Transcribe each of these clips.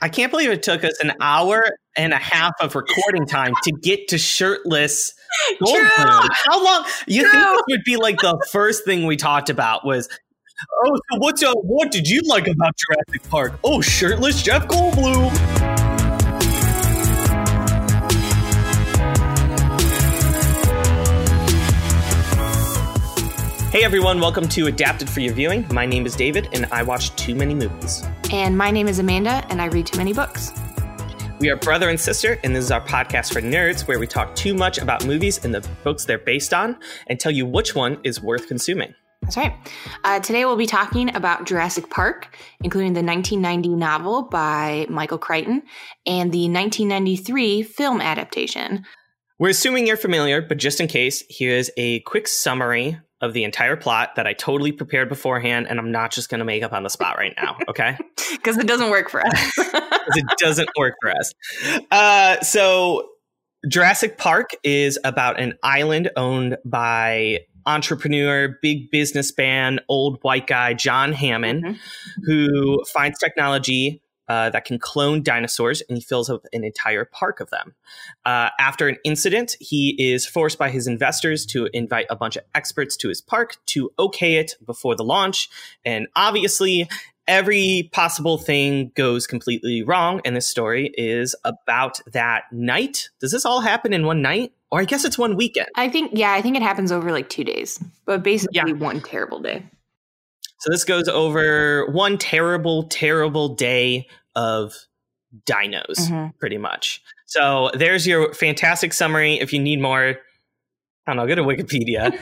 I can't believe it took us an hour and a half of recording time to get to shirtless Goldblum. How long? You True. think this would be like the first thing we talked about was Oh, so what's uh, what did you like about Jurassic Park? Oh, shirtless Jeff Goldblum. Hey everyone, welcome to Adapted for Your Viewing. My name is David, and I watch too many movies. And my name is Amanda, and I read too many books. We are brother and sister, and this is our podcast for nerds where we talk too much about movies and the books they're based on and tell you which one is worth consuming. That's right. Uh, today we'll be talking about Jurassic Park, including the 1990 novel by Michael Crichton and the 1993 film adaptation. We're assuming you're familiar, but just in case, here's a quick summary of the entire plot that I totally prepared beforehand, and I'm not just going to make up on the spot right now, okay? Because it doesn't work for us. it doesn't work for us. Uh, so, Jurassic Park is about an island owned by entrepreneur, big businessman, old white guy, John Hammond, mm-hmm. who finds technology uh, that can clone dinosaurs, and he fills up an entire park of them. Uh, after an incident, he is forced by his investors to invite a bunch of experts to his park to okay it before the launch. And obviously, every possible thing goes completely wrong. And this story is about that night. Does this all happen in one night? Or I guess it's one weekend. I think, yeah, I think it happens over like two days, but basically yeah. one terrible day. So this goes over one terrible, terrible day of dinos, mm-hmm. pretty much. So there's your fantastic summary. If you need more, I don't know, go to Wikipedia.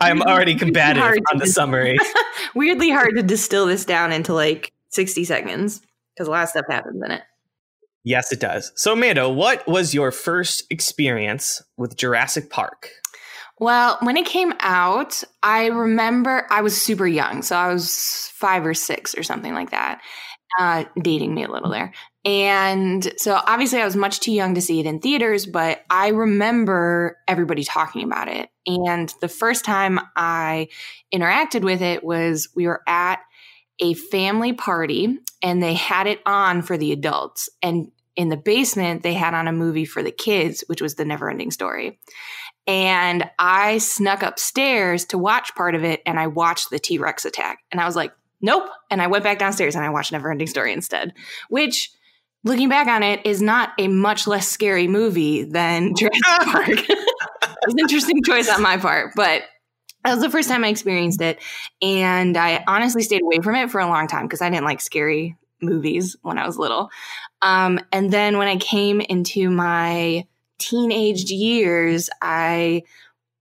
I'm already combative on the summary. Weirdly hard to distill this down into like 60 seconds because a lot of stuff happens in it. Yes, it does. So, Amanda, what was your first experience with Jurassic Park? Well, when it came out, I remember I was super young. So I was five or six or something like that, uh, dating me a little there. And so obviously I was much too young to see it in theaters, but I remember everybody talking about it. And the first time I interacted with it was we were at a family party and they had it on for the adults. And in the basement, they had on a movie for the kids, which was The Never Ending Story. And I snuck upstairs to watch part of it and I watched the T Rex attack. And I was like, nope. And I went back downstairs and I watched Neverending Story instead, which looking back on it is not a much less scary movie than Jurassic Park. it's an interesting choice on my part, but that was the first time I experienced it. And I honestly stayed away from it for a long time because I didn't like scary movies when I was little. Um, and then when I came into my teenage years, I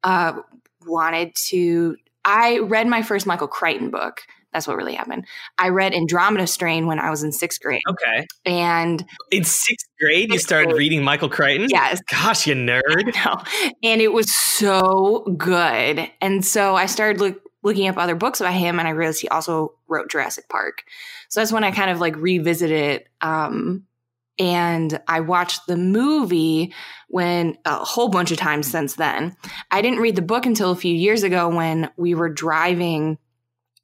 uh, wanted to. I read my first Michael Crichton book. That's what really happened. I read Andromeda Strain when I was in sixth grade. Okay. And in sixth grade, sixth you started grade. reading Michael Crichton? Yes. Gosh, you nerd. No. And it was so good. And so I started look, looking up other books about him and I realized he also wrote Jurassic Park. So that's when I kind of like revisited um, and I watched the movie when a whole bunch of times since then. I didn't read the book until a few years ago when we were driving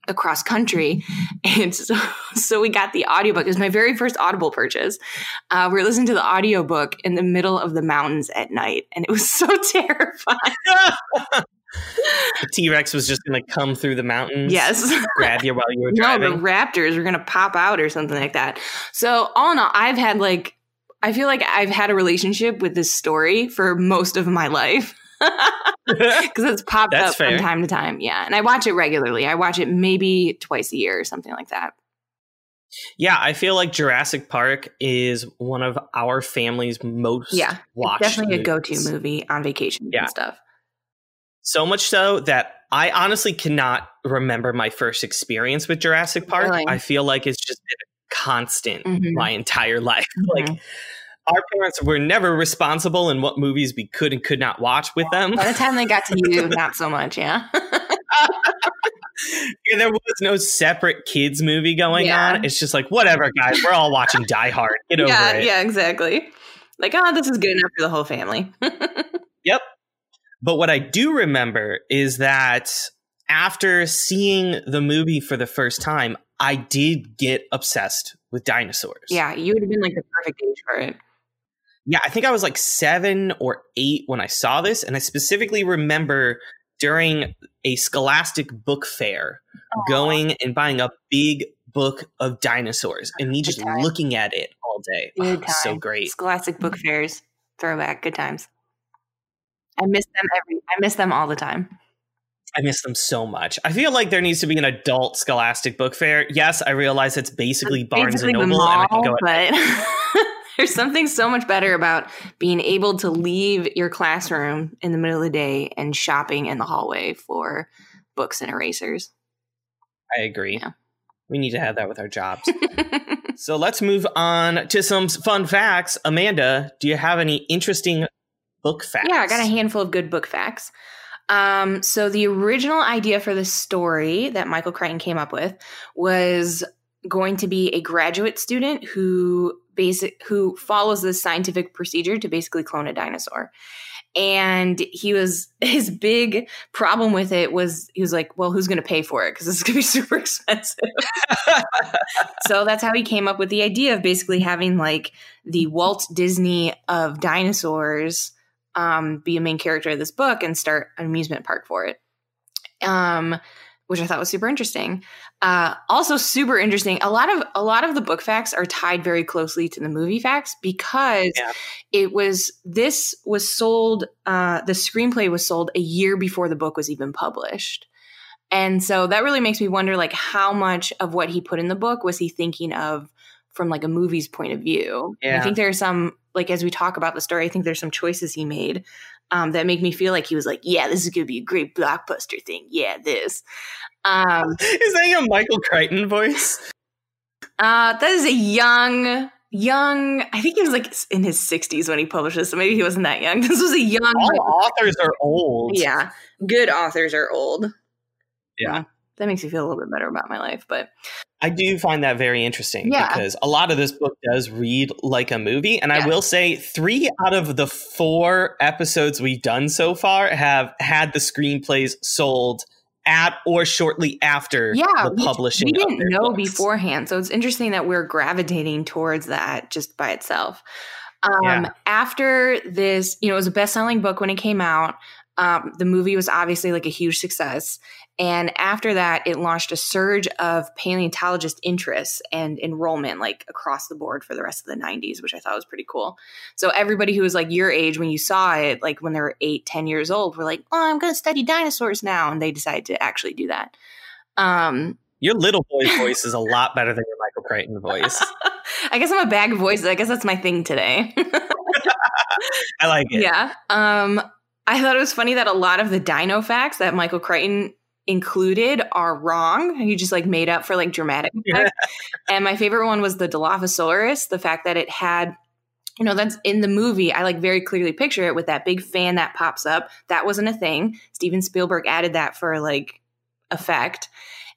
across country. And so, so we got the audiobook. It was my very first Audible purchase. Uh, we were listening to the audiobook in the middle of the mountains at night, and it was so terrifying. the T Rex was just going to come through the mountains. Yes. grab you while you were driving. No, the raptors were going to pop out or something like that. So, all in all, I've had like, I feel like I've had a relationship with this story for most of my life. Because it's popped That's up fair. from time to time. Yeah. And I watch it regularly. I watch it maybe twice a year or something like that. Yeah, I feel like Jurassic Park is one of our family's most yeah, watched. definitely movies. a go-to movie on vacation yeah. and stuff. So much so that I honestly cannot remember my first experience with Jurassic Park. Really? I feel like it's just been constant mm-hmm. my entire life. Mm-hmm. Like our parents were never responsible in what movies we could and could not watch with them. By the time they got to you, not so much, yeah. yeah, there was no separate kids movie going yeah. on. It's just like, whatever, guys, we're all watching Die Hard. Get over it. Yeah, exactly. Like, oh, this is good enough for the whole family. yep. But what I do remember is that after seeing the movie for the first time, I did get obsessed with dinosaurs. Yeah, you would have been like the perfect age for it. Yeah, I think I was like seven or eight when I saw this. And I specifically remember during a scholastic book fair Aww. going and buying a big book of dinosaurs and me just looking at it all day. Good Oh, so great. Scholastic book fairs, throwback, good times. I miss them every. I miss them all the time. I miss them so much. I feel like there needs to be an adult scholastic book fair. Yes, I realize it's basically Barnes Basically and Noble, and I can mall, go. but there's something so much better about being able to leave your classroom in the middle of the day and shopping in the hallway for books and erasers. I agree. Yeah. We need to have that with our jobs. so let's move on to some fun facts. Amanda, do you have any interesting book facts? Yeah, I got a handful of good book facts. Um, so the original idea for the story that Michael Crichton came up with was going to be a graduate student who basic who follows the scientific procedure to basically clone a dinosaur. And he was his big problem with it was he was like, well, who's going to pay for it because this is going to be super expensive. so that's how he came up with the idea of basically having like the Walt Disney of dinosaurs um, be a main character of this book and start an amusement park for it. Um, which I thought was super interesting. Uh, also super interesting. A lot of a lot of the book facts are tied very closely to the movie facts because Yeah. it was this was sold. Uh, the screenplay was sold a year before the book was even published. And so that really makes me wonder like how much of what he put in the book was he thinking of from like a movie's point of view. And I think there are some like as we talk about the story, I think there's some choices he made um, that make me feel like he was like, yeah, this is gonna be a great blockbuster thing. Yeah, this. Um, Is that your Michael Crichton voice? uh, that is a young, young. I think he was like in his 60s when he published this, so maybe he wasn't that young. This was a young. All authors are old. Yeah, good authors are old. Yeah. That makes me feel a little bit better about my life. But I do find that very interesting Yeah. because a lot of this book does read like a movie. And Yeah. I will say, three out of the four episodes we've done so far have had the screenplays sold at or shortly after yeah, the publishing. we of didn't know books. beforehand, so it's interesting that we're gravitating towards that just by itself. Um, Yeah. After this, you know, it was a best-selling book when it came out. Um, the movie was obviously like a huge success. And after that, it launched a surge of paleontologist interest and enrollment, like across the board for the rest of the 90s, which I thought was pretty cool. So everybody who was like your age when you saw it, like when they were eight, 10 years old, were like, oh, I'm going to study dinosaurs now. And they decided to actually do that. Um, Your little boy voice is a lot better than your Michael Crichton voice. I guess I'm a bag of voices. I guess that's my thing today. I like it. yeah. Um, I thought it was funny that a lot of the dino facts that Michael Crichton included are wrong. He just like made up for like dramatic effect. and my favorite one was the Dilophosaurus, the fact that it had you know that's in the movie i like very clearly picture it with that big fan that pops up. That wasn't a thing. Steven spielberg added that for like effect.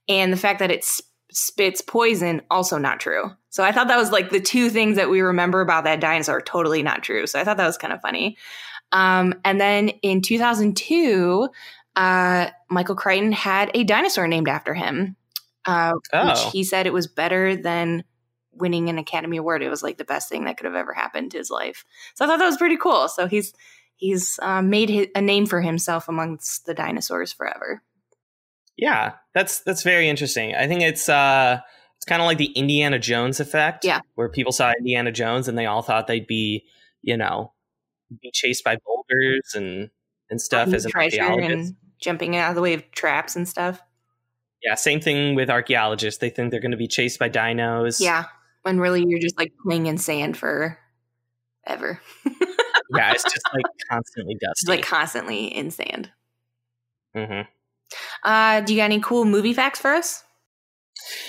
And the fact that it sp- spits poison also not true. So i thought that was like the two things that we remember about that dinosaur totally not true. So i thought that was kind of funny. Um, and then in 2002 uh, michael crichton had a dinosaur named after him uh, which Oh. he said it was better than winning an academy award it was like the best thing that could have ever happened to his life so i thought that was pretty cool so he's he's uh, made hi a name for himself amongst the dinosaurs forever Yeah, that's that's very interesting. I think it's uh it's kind of like the Indiana Jones effect. Yeah. Where people saw Indiana Jones and they all thought they'd be, you know, be chased by boulders and and stuff as an archaeologist. and jumping out of the way of traps and stuff Yeah, same thing with archaeologists. They think they're going to be chased by dinos. yeah when really you're just like playing in sand for ever yeah, it's just like constantly dusty. like constantly in sand hmm uh do you got any cool movie facts for us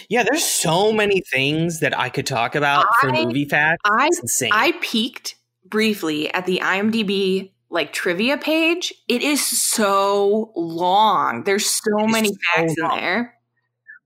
Yeah, there's so many things that I could talk about for movie facts. i. I peeked briefly at the IMDb like trivia page. It is so long. There's so many facts in there.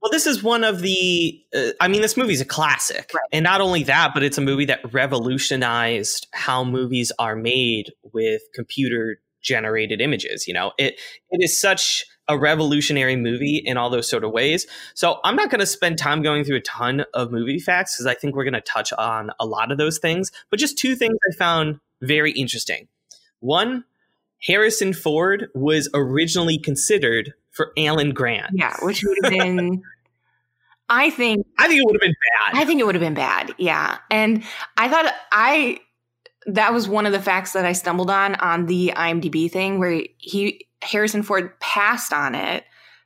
Well, this is one of the. Uh, I mean, this movie's a classic, Right. and not only that, but it's a movie that revolutionized how movies are made with computer generated images. You know, it it is such a revolutionary movie in all those sort of ways. So I'm not going to spend time going through a ton of movie facts because I think we're going to touch on a lot of those things. But just two things I found very interesting. One, Harrison Ford was originally considered for Alan Grant. Yeah, which would have been. I think. I think it would have been bad. I think it would have been bad. Yeah, and I thought I that was one of the facts that I stumbled on on the IMDb thing where he Harrison Ford passed on it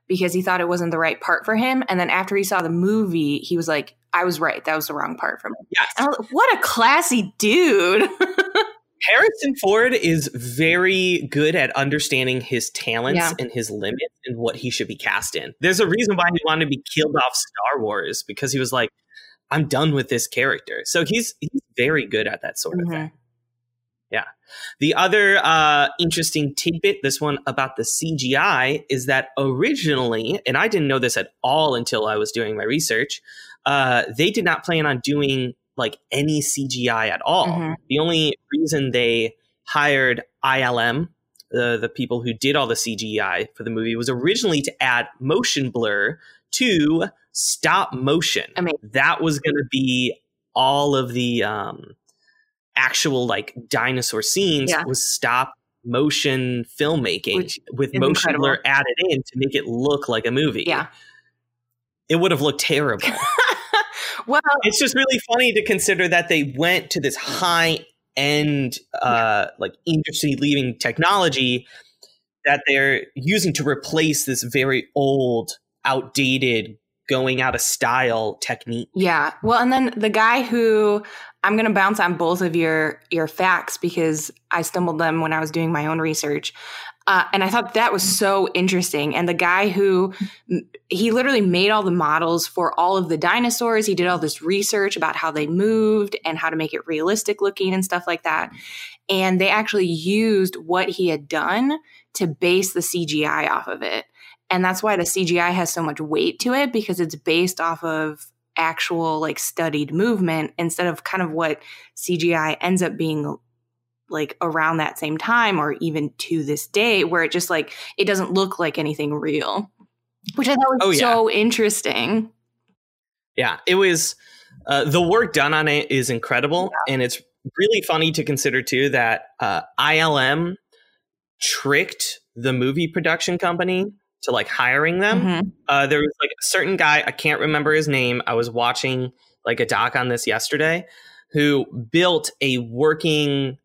because he thought it wasn't the right part for him, and then after he saw the movie, he was like, "I was right. That was the wrong part for me." Yes. Like, what a classy dude. Harrison Ford is very good at understanding his talents yeah. and his limits and what he should be cast in. There's a reason why he wanted to be killed off Star Wars because he was like, I'm done with this character. So he's he's very good at that sort of mm-hmm. thing. Yeah. The other uh, interesting tidbit, this one about the CGI, is that originally, and I didn't know this at all until I was doing my research, uh, they did not plan on doing like any CGI at all. Mm-hmm. The only reason they hired ILM, the the people who did all the CGI for the movie, was originally to add motion blur to stop motion. Amazing. That was going to be all of the um, actual like dinosaur scenes yeah. was stop motion filmmaking Which with motion incredible. blur added in to make it look like a movie. Yeah. It would have looked terrible. well, it's just really funny to consider that they went to this high end, uh, like industry leaving technology that they're using to replace this very old, outdated, going out of style technique. Yeah. Well, and then the guy who I'm going to bounce on both of your your facts because I stumbled them when I was doing my own research. Uh, and I thought that was so interesting. And the guy who he literally made all the models for all of the dinosaurs. He did all this research about how they moved and how to make it realistic looking and stuff like that. And they actually used what he had done to base the CGI off of it. And that's why the CGI has so much weight to it because it's based off of actual like studied movement instead of kind of what CGI ends up being like around that same time or even to this day where it just like it doesn't look like anything real which i thought was oh, yeah. so interesting yeah it was uh, the work done on it is incredible yeah. and it's really funny to consider too that uh, ilm tricked the movie production company to like hiring them mm-hmm. uh, there was like a certain guy i can't remember his name i was watching like a doc on this yesterday who built a working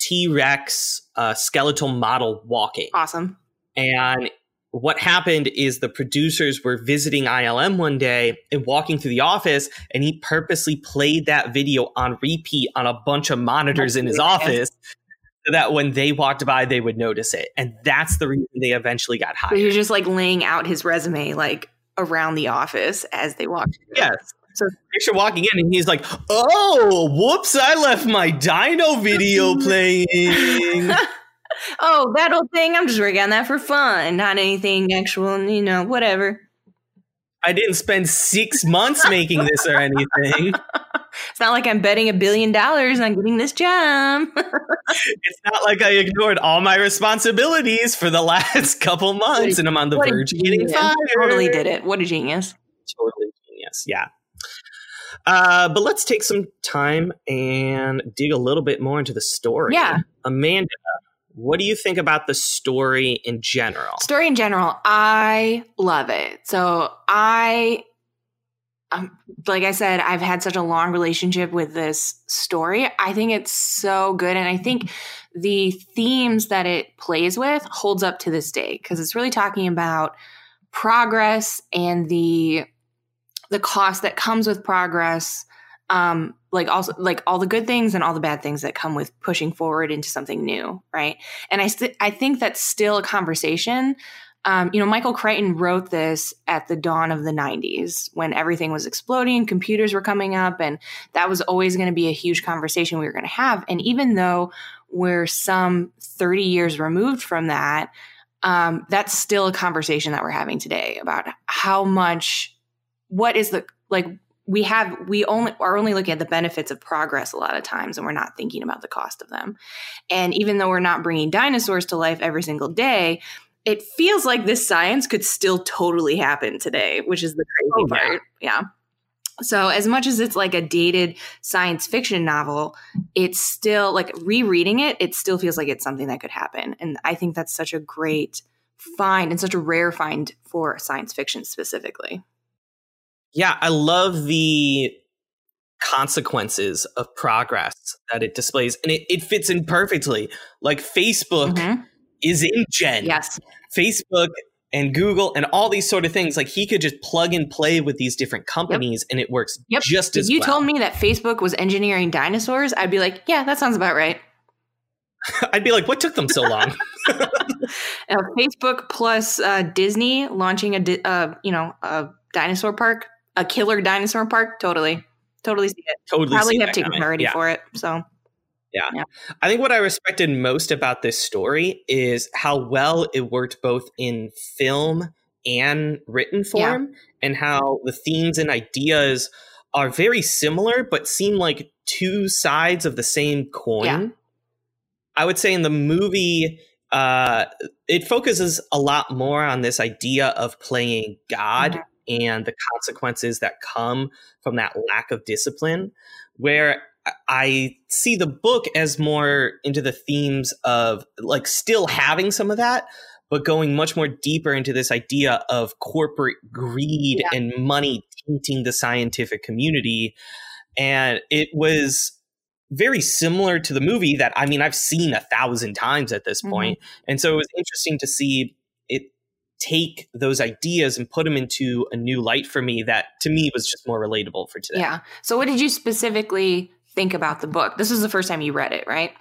T Rex uh, skeletal model walking. Awesome. And what happened is the producers were visiting ILM one day and walking through the office, and he purposely played that video on repeat on a bunch of monitors in his office so that when they walked by, they would notice it. And that's the reason they eventually got hired. he was just like laying out his resume like around the office as they walked. Yes. So picture walking in and he's like, "Oh, whoops! I left my Dino video playing." oh, that old thing. I'm just working on that for fun, not anything actual. You know, whatever. I didn't spend six months making this or anything. It's not like I'm betting a billion dollars on getting this job. it's not like I ignored all my responsibilities for the last couple months and I'm on the verge of getting fired. Totally did it. What a genius. Totally genius. Yeah. Uh, but let's take some time and dig a little bit more into the story. Yeah. Amanda, what do you think about the story in general? Story in general, I love it. So I, um, like I said, I've had such a long relationship with this story. I think it's so good, and I think the themes that it plays with holds up to this day because it's really talking about progress and the the cost that comes with progress um like also like all the good things and all the bad things that come with pushing forward into something new right? And i st- i think that's still a conversation. Um, you know michael crichton wrote this at the dawn of the 90s when everything was exploding computers were coming up and that was always going to be a huge conversation we were going to have. And even though we're some 30 years removed from that um, that's still a conversation that we're having today about how much what is the like we have we only are only looking at the benefits of progress a lot of times and we're not thinking about the cost of them and even though we're not bringing dinosaurs to life every single day it feels like this science could still totally happen today, which is the crazy Oh, yeah. part. Yeah. So, as much as it's like a dated science fiction novel, it's still like rereading it, it still feels like it's something that could happen. And I think that's such a great find and such a rare find for science fiction specifically. Yeah, I love the consequences of progress that it displays, and it, it fits in perfectly. Like Facebook Mhm. is InGen. Yes. Facebook and Google and all these sort of things. Like he could just plug and play with these different companies, and it works Yep. just If as you well. told me that Facebook was engineering dinosaurs, I'd be like, yeah, that sounds about right. I'd be like, "What took them so long?" Uh, Facebook plus uh, Disney launching a di- uh, you know a dinosaur park, a killer dinosaur park. Totally, totally see it. totally Probably see have coming. already Yeah. for it. So yeah. I think what I respected most about this story is how well it worked both in film and written form, and how the themes and ideas are very similar, but seem like two sides of the same coin. Yeah. I would say in the movie, uh, it focuses a lot more on this idea of playing God Mhm. And the consequences that come from that lack of discipline. Where I- see the book as more into the themes of like still having some of that, but going much more deeper into this idea of corporate greed Yeah. and money tainting the scientific community. And it was very similar to the movie that I mean I've seen a thousand times at this Mhm. point. And so it was interesting to see take those ideas and put them into a new light for me that to me was just more relatable for today. yeah. So what did you specifically think about the book? This was the first time you read it, right?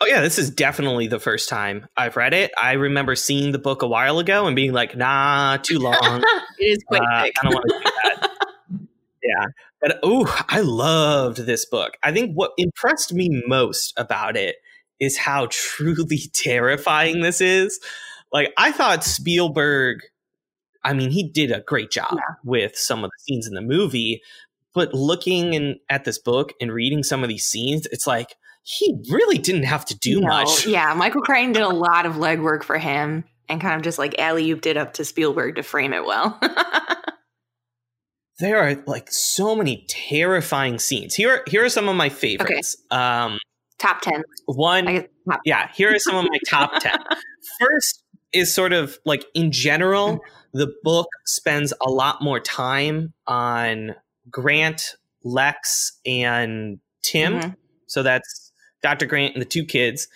Oh yeah, this is definitely the first time I've read it. I remember seeing the book a while ago and being like, "Nah, too long. it is quite Uh, thick. I don't want to do that." yeah, but oh, I loved this book. I think what impressed me most about it is how truly terrifying this is. Like I thought Spielberg. I mean, he did a great job Yeah. with some of the scenes in the movie, but looking in, at this book and reading some of these scenes, it's like he really didn't have to do No, much. Yeah, Michael Crichton did a lot of legwork for him and kind of just like alley ooped it up to Spielberg to frame it well. there are like so many terrifying scenes. Here, here are some of my favorites. Um, Top 10. one, top yeah, here are some of my top ten. First is sort of like in general, the book spends a lot more time on Grant, Lex, and Tim. Mhm. So that's Dr. Grant and the two kids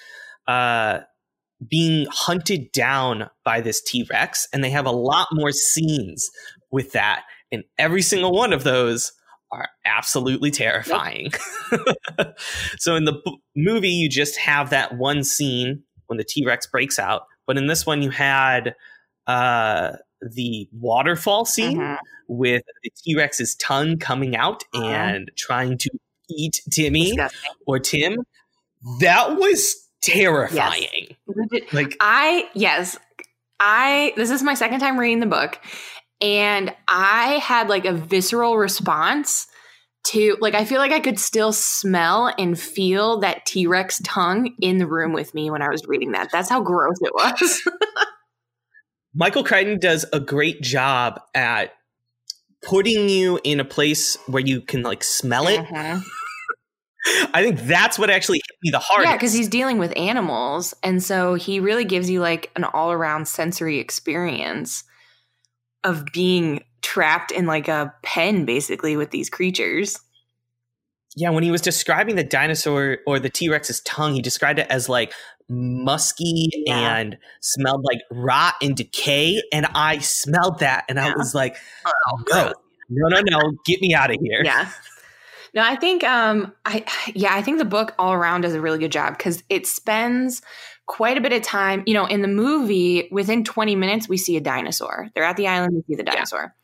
uh, being hunted down by this T Rex. And they have a lot more scenes with that. And every single one of those are absolutely terrifying. so in the b- movie, you just have that one scene when the T Rex breaks out. But in this one, you had uh, the waterfall scene Mhm. with the T Rex's tongue coming out Uh-huh. and trying to eat Timmy Disgusting. or Tim. That was terrifying. Like, I yes, I this is my second time reading the book and I had like a visceral response to like I feel like I could still smell and feel that T-Rex tongue in the room with me when I was reading that. That's how gross it was. Michael Crichton does a great job at putting you in a place where you can like smell it. Mhm. I think that's what actually hit me the hardest. Yeah, because he's dealing with animals. And so he really gives you like an all around sensory experience of being trapped in like a pen basically with these creatures. yeah, when he was describing the dinosaur or the T Rex's tongue, he described it as like musky Yeah. and smelled like rot and decay. And I smelled that and I was like, Oh, no, no, no, no, get me out of here. Yeah. No, I think um I yeah, I think the book all around does a really good job because it spends quite a bit of time, you know, in the movie, within 20 minutes, we see a dinosaur. They're at the island, we see the dinosaur.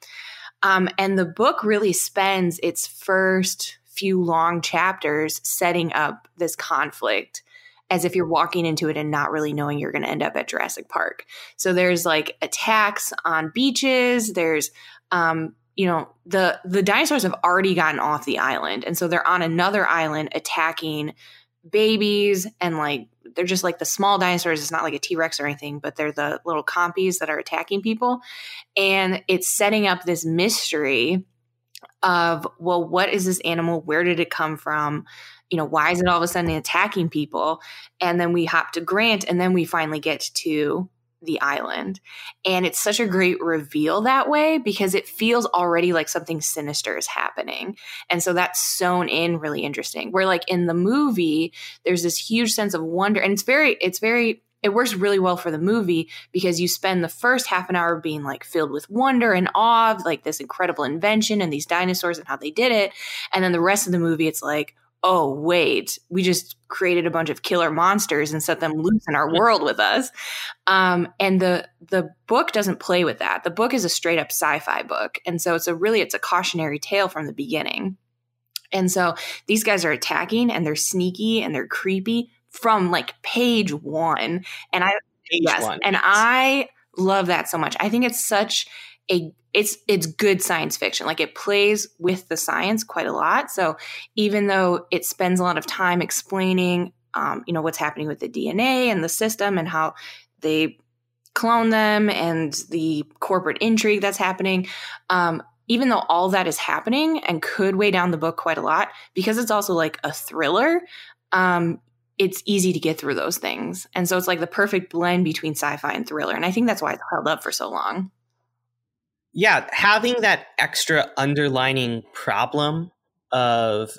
Um, and the book really spends its first few long chapters setting up this conflict as if you're walking into it and not really knowing you're going to end up at Jurassic Park. So there's like attacks on beaches, there's um, you know, the the dinosaurs have already gotten off the island and so they're on another island attacking babies and like they're just like the small dinosaurs. It's not like a T Rex or anything, but they're the little compies that are attacking people. And it's setting up this mystery of, well, what is this animal? Where did it come from? You know, why is it all of a sudden attacking people? And then we hop to Grant, and then we finally get to the island. And it's such a great reveal that way because it feels already like something sinister is happening. And so that's sewn in really interesting. Where like in the movie, there's this huge sense of wonder and it's very, it's very, it works really well for the movie because you spend the first half an hour being like filled with wonder and awe of like this incredible invention and these dinosaurs and how they did it. And then the rest of the movie, it's like, oh wait we just created a bunch of killer monsters and set them loose in our world with us. Um, and the the book doesn't play with that. The book is a straight up sci-fi book. And so it's a really it's a cautionary tale from the beginning. And so these guys are attacking and they're sneaky and they're creepy from like page one. And i page yes one. and i love that so much. I think it's such a it's it's good science fiction. Like it plays with the science quite a lot. So even though it spends a lot of time explaining, um, you know, what's happening with the DNA and the system and how they clone them and the corporate intrigue that's happening, um, even though all that is happening and could weigh down the book quite a lot, because it's also like a thriller. Um, it's easy to get through those things. And so it's like the perfect blend between sci fi and thriller. And I think that's why it's held up for so long yeah, having that extra underlining problem of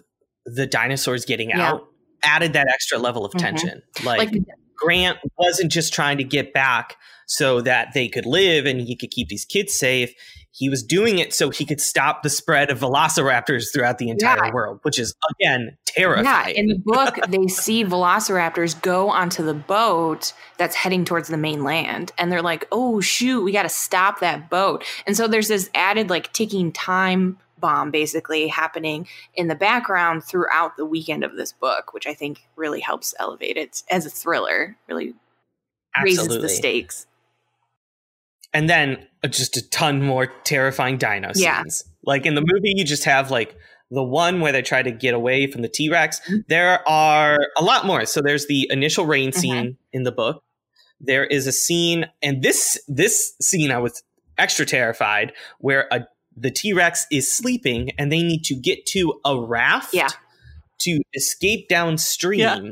the dinosaurs getting yeah. out added that extra level of mm-hmm. tension. Like, like Grant wasn't just trying to get back so that they could live and he could keep these kids safe. He was doing it so he could stop the spread of velociraptors throughout the entire yeah. world, which is again terrifying. Yeah, in the book, they see velociraptors go onto the boat that's heading towards the mainland, and they're like, "Oh shoot, we got to stop that boat." And so there's this added like ticking time bomb basically happening in the background throughout the weekend of this book, which I think really helps elevate it as a thriller. Really Absolutely. raises the stakes and then uh, just a ton more terrifying dino yeah. scenes. Like in the movie, you just have like the one where they try to get away from the T Rex. Mm-hmm. There are a lot more. So there's the initial rain mm-hmm. scene mm-hmm. in the book. There is a scene, and this this scene I was extra terrified, where a the T Rex is sleeping, and they need to get to a raft yeah. to escape downstream, yeah.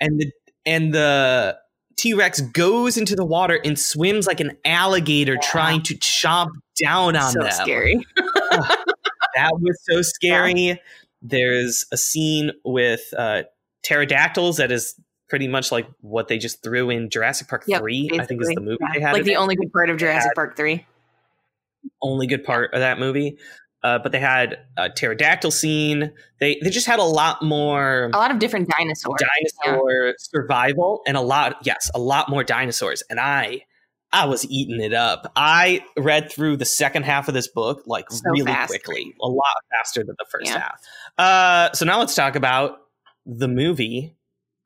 and the and the T Rex goes into the water and swims like an alligator yeah. trying to chomp down on them. so them. Scary. that was so scary. Yeah. There's a scene with uh, pterodactyls that is pretty much like what they just threw in Jurassic Park yep, 3, basically. I think is the movie yeah. they had. Like the only good part of Jurassic Park 3. Only good part of that movie. Uh, but they had a pterodactyl scene. They they just had a lot more, a lot of different dinosaurs, dinosaur yeah. survival, and a lot, yes, a lot more dinosaurs. And I, I was eating it up. I read through the second half of this book like so really fast. quickly, a lot faster than the first yeah. half. Uh, so now let's talk about the movie.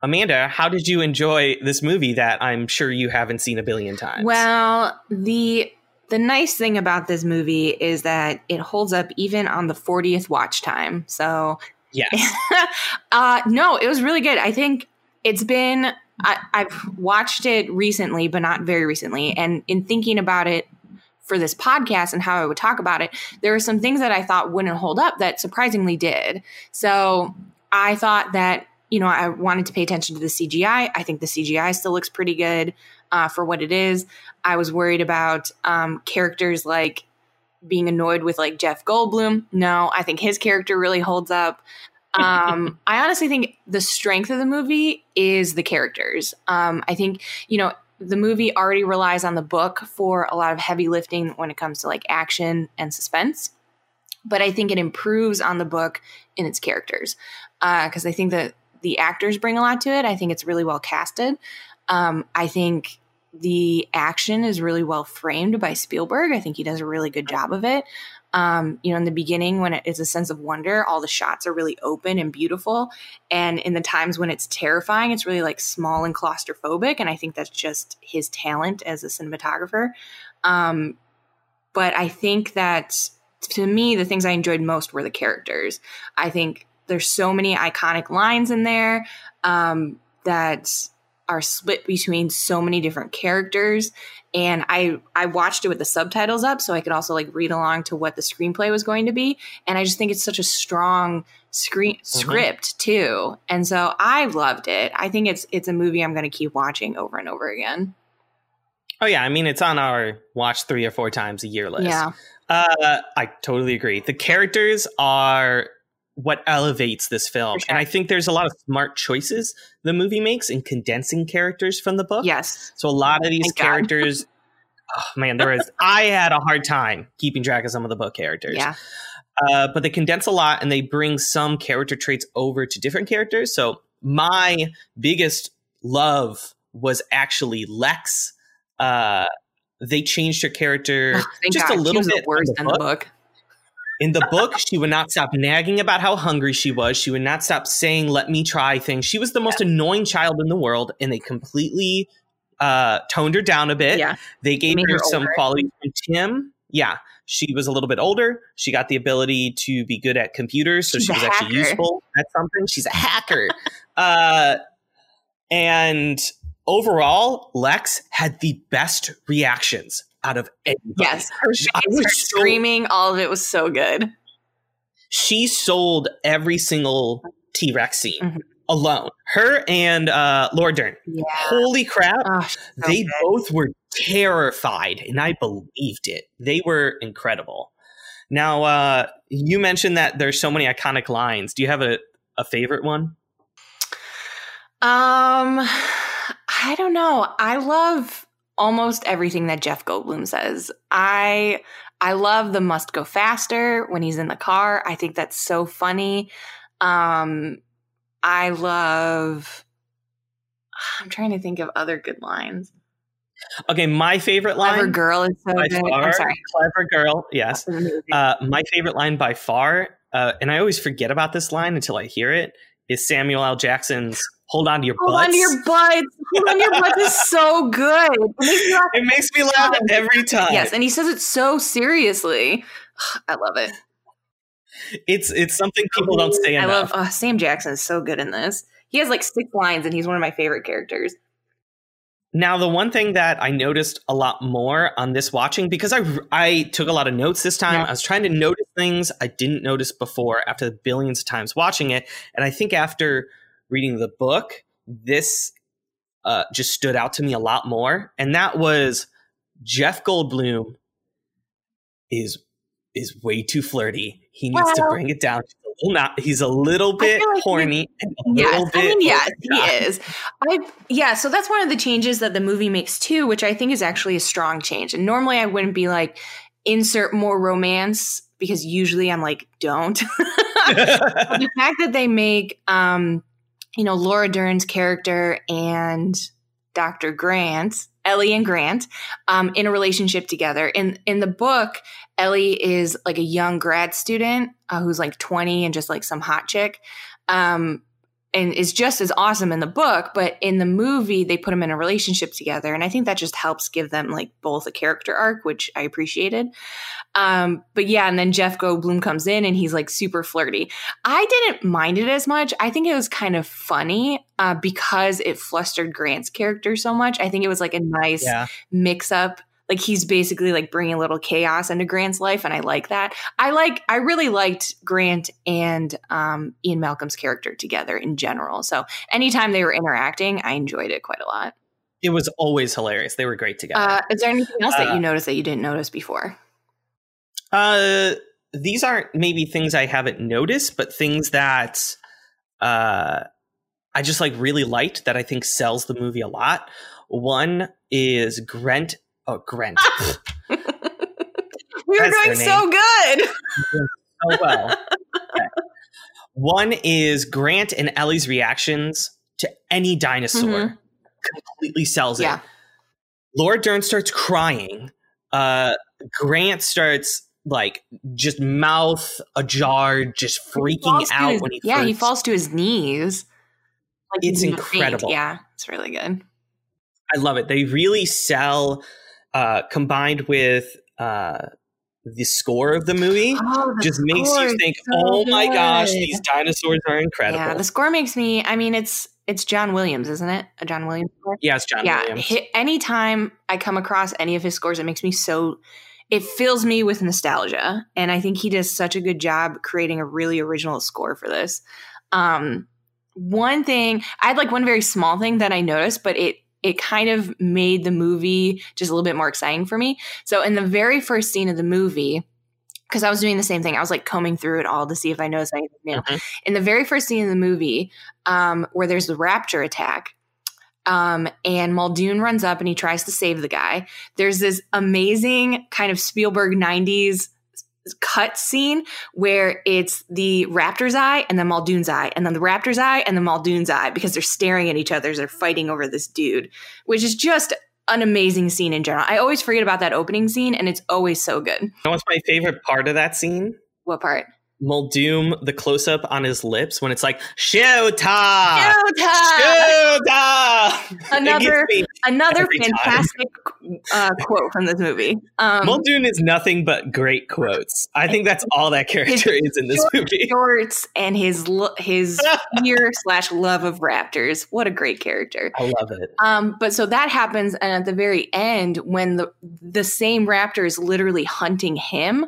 Amanda, how did you enjoy this movie that I'm sure you haven't seen a billion times? Well, the the nice thing about this movie is that it holds up even on the 40th watch time. So, yeah. uh, no, it was really good. I think it's been, I, I've watched it recently, but not very recently. And in thinking about it for this podcast and how I would talk about it, there were some things that I thought wouldn't hold up that surprisingly did. So, I thought that you know, I wanted to pay attention to the CGI. I think the CGI still looks pretty good uh, for what it is. I was worried about um, characters like being annoyed with like Jeff Goldblum. No, I think his character really holds up. Um, I honestly think the strength of the movie is the characters. Um, I think, you know, the movie already relies on the book for a lot of heavy lifting when it comes to like action and suspense. But I think it improves on the book in its characters because uh, I think that the actors bring a lot to it. I think it's really well casted. Um, I think the action is really well framed by Spielberg. I think he does a really good job of it. Um, you know, in the beginning, when it is a sense of wonder, all the shots are really open and beautiful. And in the times when it's terrifying, it's really like small and claustrophobic. And I think that's just his talent as a cinematographer. Um, but I think that to me, the things I enjoyed most were the characters. I think there's so many iconic lines in there um, that are split between so many different characters and I I watched it with the subtitles up so I could also like read along to what the screenplay was going to be and I just think it's such a strong screen mm-hmm. script too and so I loved it. I think it's it's a movie I'm going to keep watching over and over again. Oh yeah, I mean it's on our watch 3 or 4 times a year list. Yeah. Uh, I totally agree. The characters are what elevates this film. Sure. And I think there's a lot of smart choices the movie makes in condensing characters from the book. Yes. So a lot of these Thank characters, oh, man, there is. I had a hard time keeping track of some of the book characters. Yeah. Uh, but they condense a lot and they bring some character traits over to different characters. So my biggest love was actually Lex. Uh, they changed her character oh, just God. a little bit worse than the book. In the book, she would not stop nagging about how hungry she was. She would not stop saying, let me try things. She was the most yeah. annoying child in the world, and they completely uh, toned her down a bit. Yeah. They gave her, her some qualities from Tim. Yeah. She was a little bit older. She got the ability to be good at computers, so She's she was actually useful at something. She's a hacker. uh, and overall, Lex had the best reactions out of anybody. Yes, her, her screaming, all of it was so good. She sold every single T Rex scene mm-hmm. alone. Her and uh, Laura Dern. Yeah. Holy crap! Oh, so they good. both were terrified, and I believed it. They were incredible. Now, uh, you mentioned that there's so many iconic lines. Do you have a, a favorite one? Um, I don't know. I love almost everything that Jeff Goldblum says. I I love the must go faster when he's in the car. I think that's so funny. Um I love I'm trying to think of other good lines. Okay, my favorite line. Clever girl is so good. Far, I'm sorry. Clever girl, yes. Uh, my favorite line by far, uh, and I always forget about this line until I hear it, is Samuel L. Jackson's hold on to your hold butts. on to your butts. hold on to your butts is so good. It makes me laugh, it makes me laugh every time. Yes, and he says it so seriously. I love it. It's it's something people don't say enough. I love oh, Sam Jackson is so good in this. He has like six lines, and he's one of my favorite characters. Now, the one thing that I noticed a lot more on this watching, because I I took a lot of notes this time, yeah. I was trying to notice things I didn't notice before after the billions of times watching it, and I think after reading the book, this uh, just stood out to me a lot more, and that was Jeff Goldblum is is way too flirty. He needs well, to bring it down. Not, he's a little bit like horny. yes, I mean, yes, he is. I yeah. So that's one of the changes that the movie makes too, which I think is actually a strong change. And normally I wouldn't be like insert more romance because usually I'm like don't. the fact that they make um you know, Laura Dern's character and Dr. Grant, Ellie and Grant, um, in a relationship together. In in the book, Ellie is like a young grad student uh, who's like 20 and just like some hot chick. Um, and is just as awesome in the book, but in the movie they put them in a relationship together, and I think that just helps give them like both a character arc, which I appreciated. Um, but yeah, and then Jeff Goldblum comes in and he's like super flirty. I didn't mind it as much. I think it was kind of funny uh, because it flustered Grant's character so much. I think it was like a nice yeah. mix up like he's basically like bringing a little chaos into Grant's life, and I like that. I like, I really liked Grant and um, Ian Malcolm's character together in general. So anytime they were interacting, I enjoyed it quite a lot. It was always hilarious. They were great together. Uh, is there anything else uh, that you uh, noticed that you didn't notice before? Uh, these aren't maybe things I haven't noticed, but things that uh, I just like really liked that I think sells the movie a lot. One is Grant Oh, Grant. we were doing so good. so well. Okay. One is Grant and Ellie's reactions to any dinosaur mm-hmm. completely sells it. Yeah. Laura Dern starts crying. Uh, Grant starts like just mouth ajar, just freaking out his, when he yeah first, he falls to his knees. Like it's incredible. Yeah, it's really good. I love it. They really sell uh, combined with uh, the score of the movie oh, the just makes you think, so "Oh my gosh, these dinosaurs are incredible." Yeah, the score makes me. I mean, it's it's John Williams, isn't it? A John Williams score? Yeah, it's John yeah. Williams. hi- anytime I come across any of his scores, it makes me so. It fills me with nostalgia, and I think he does such a good job creating a really original score for this. Um, one thing I had like one very small thing that I noticed, but it it kind of made the movie just a little bit more exciting for me. So in the very first scene of the movie, because I was doing the same thing, I was like combing through it all to see if I noticed anything new. Mhm. In the very first scene of the movie, um, where there's the raptor attack, um, and Muldoon runs up and he tries to save the guy. There's this amazing kind of Spielberg 90s cut scene where it's the raptor's eye and then Muldoon's eye, and then the raptor's eye and then Muldoon's eye because they're staring at each other as they're fighting over this dude, which is just an amazing scene in general. I always forget about that opening scene, and it's always so good. You know what's my favorite part of that scene? What part? Muldoon, the close up on his lips when it's like Shota, Showtime! Shota. Another- It gets me. Another fantastic uh, quote from this movie. Um, Muldoon is nothing but great quotes. I think that's all that character is in this movie. shorts and his lo- his fear slash love of raptors. What a great character. I love it. Um, but so that happens, and at the very end, when the the same raptor is literally hunting him,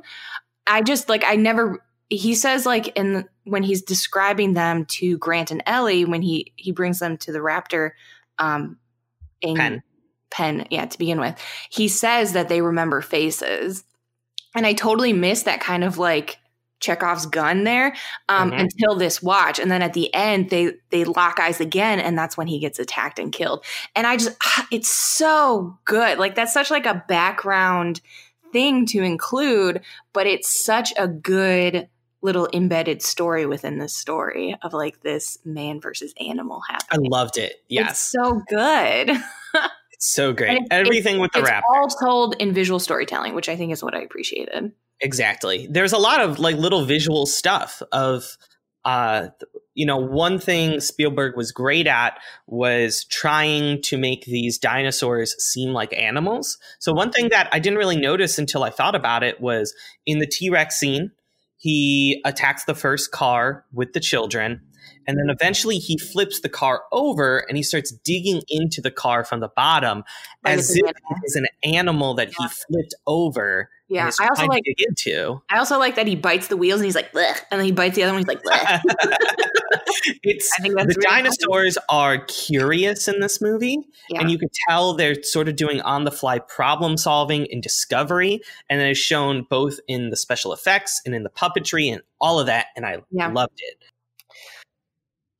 I just like I never. He says like in when he's describing them to Grant and Ellie when he he brings them to the raptor, um, in Pen. pen, yeah, to begin with, he says that they remember faces, and I totally missed that kind of like Chekhov's gun there um, Mhm. until this watch, and then at the end they they lock eyes again, and that's when he gets attacked and killed. And I just, it's so good. Like that's such like a background thing to include, but it's such a good little embedded story within this story of like this man versus animal happening. I loved it. It's Yes. so good. So great. It's- Everything with the it's rap. all told in visual storytelling, which I think is what I appreciated. Exactly. There's a lot of like little visual stuff of uh you know, one thing Spielberg was great at was trying to make these dinosaurs seem like animals. So one thing that I didn't really notice until I thought about it was in the T-Rex scene, he attacks the first car with the children and then eventually he flips the car over and he starts digging into the car from the bottom Like as if animal. it's an animal that he flipped over Yeah, I also like into. I also like that he bites the wheels and he's like, Bleh, and then he bites the other one. He's like, Bleh. it's I think that's the really funny. dinosaurs are curious in this movie Yeah. and you can tell they're sort of doing on the fly problem solving and discovery and then it's shown both in the special effects and in the puppetry and all of that and i Yeah. loved it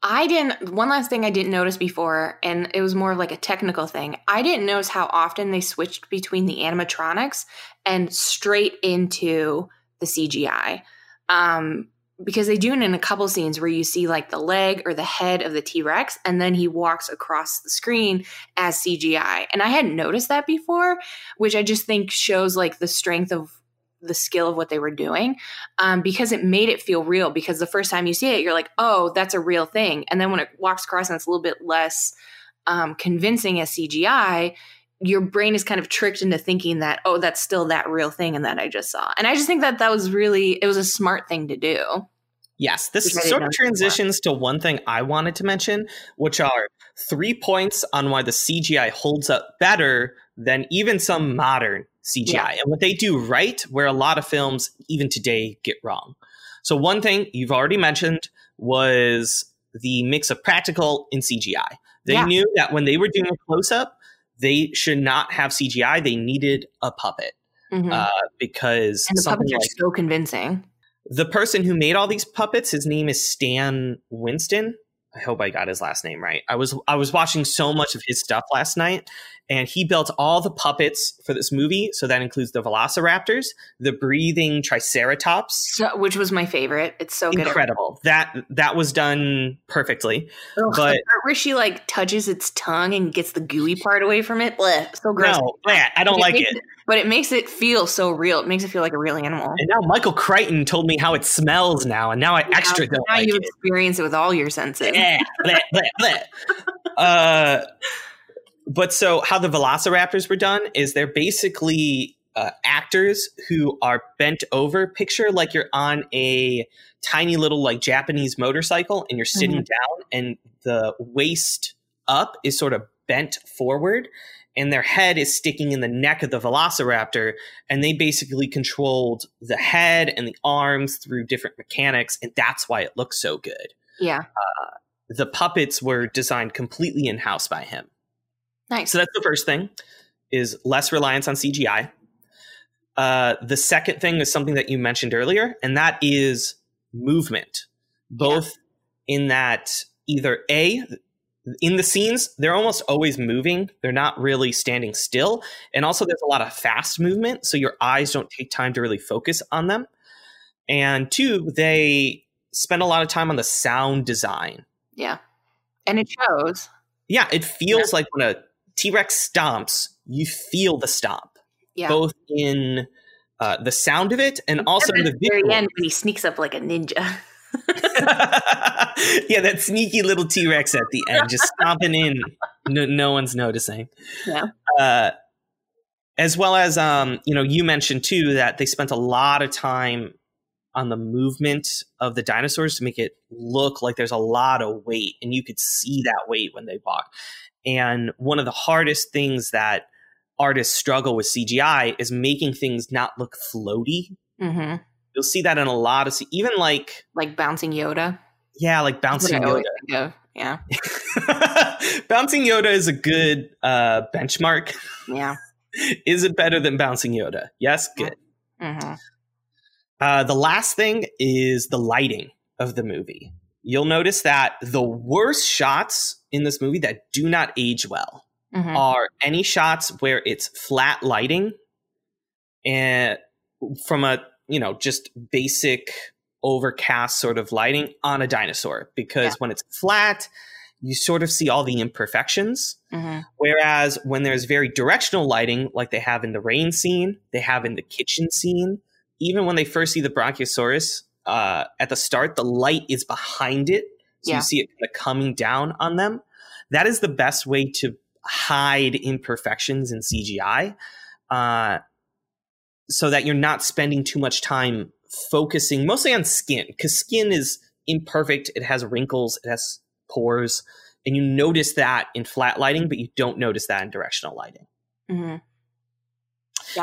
I didn't. One last thing I didn't notice before, and it was more of like a technical thing. I didn't notice how often they switched between the animatronics and straight into the CGI. Um, because they do it in a couple scenes where you see like the leg or the head of the T Rex, and then he walks across the screen as CGI. And I hadn't noticed that before, which I just think shows like the strength of the skill of what they were doing um, because it made it feel real. Because the first time you see it, you're like, oh, that's a real thing. And then when it walks across and it's a little bit less um, convincing as CGI, your brain is kind of tricked into thinking that, oh, that's still that real thing and that I just saw. And I just think that that was really, it was a smart thing to do. yes this Which I didn't sort of transitions to one thing i wanted to mention which are three points on why the cgi holds up better than even some modern cgi Yeah. and what they do right where a lot of films even today get wrong so one thing you've already mentioned was the mix of practical and cgi they Yeah. knew that when they were doing a close-up they should not have cgi they needed a puppet Mhm. uh, because and the puppets are like so convincing. the person who made all these puppets his name is stan winston i hope i got his last name right i was i was watching so much of his stuff last night and he built all the puppets for this movie so that includes the velociraptors the breathing triceratops So, which was my favorite. It's so good. incredible that that was done perfectly Ugh, but- the part where she like touches its tongue and gets the gooey part away from it. Blech, so gross. no bleh, i don't like makes it But it makes it feel so real. It makes it feel like a real animal. and now michael crichton told me how it smells now and now i extra don't now like you it experience it with all your senses. Eh, bleh, bleh, bleh. uh, but so how the velociraptors were done is they're basically uh, actors who are bent over. Picture like you're on a tiny little like Japanese motorcycle and you're sitting Mhm. down and the waist up is sort of bent forward and their head is sticking in the neck of the velociraptor and they basically controlled the head and the arms through different mechanics and that's why it looks so good Yeah. the puppets were designed completely in house by him Nice. so that's the first thing is less reliance on cgi uh, the second thing is something that you mentioned earlier and that is movement. Both in that either a in the scenes they're almost always moving. They're not really standing still. And also there's a lot of fast movement so your eyes don't take time to really focus on them. And two they spend a lot of time on the sound design. Yeah. And it shows. yeah it feels like when a t-rex stomps you feel the stomp Yeah. both in uh, the sound of it and also in the very end when he sneaks up like a ninja. yeah, that sneaky little T Rex at the end, just stomping in. No, no one's noticing. Yeah. Uh, as well as, um, you know, you mentioned too that they spent a lot of time on the movement of the dinosaurs to make it look like there's a lot of weight, and you could see that weight when they walk. And one of the hardest things that artists struggle with CGI is making things not look floaty. hmm You'll see that in a lot of, even like Like bouncing Yoda. yeah, like bouncing Yoda. Yeah. bouncing Yoda is a good uh, benchmark. Yeah. Is it better than bouncing Yoda? Yes, good. hmm Uh, the last thing is the lighting of the movie. You'll notice that the worst shots in this movie that do not age well hmm are any shots where it's flat lighting and from a you know just basic overcast sort of lighting on a dinosaur because Yeah. when it's flat you sort of see all the imperfections. Hmm whereas when there's very directional lighting like they have in the rain scene they have in the kitchen scene even when they first see the brachiosaurus uh, at the start the light is behind it so Yeah. you see it kind of coming down on them. That is the best way to hide imperfections in cgi uh, so that you're not spending too much time focusing mostly on skin because skin is imperfect it has wrinkles it has pores and you notice that in flat lighting but you don't notice that in directional lighting. Hmm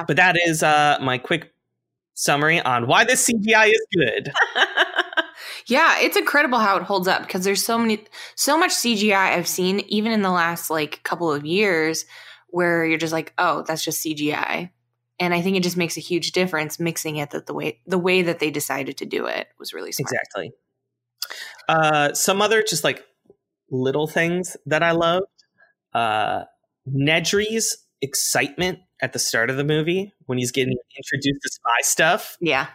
but that is uh, my quick summary on why this cgi is good yeah, it's incredible how it holds up because there's so many, so much CGI I've seen, even in the last like couple of years, where you're just like, oh, that's just CGI, and I think it just makes a huge difference mixing it that the way the way that they decided to do it was really smart. exactly. Uh, some other just like little things that i loved uh, nedry's excitement at the start of the movie when he's getting introduced to spy stuff. Yeah,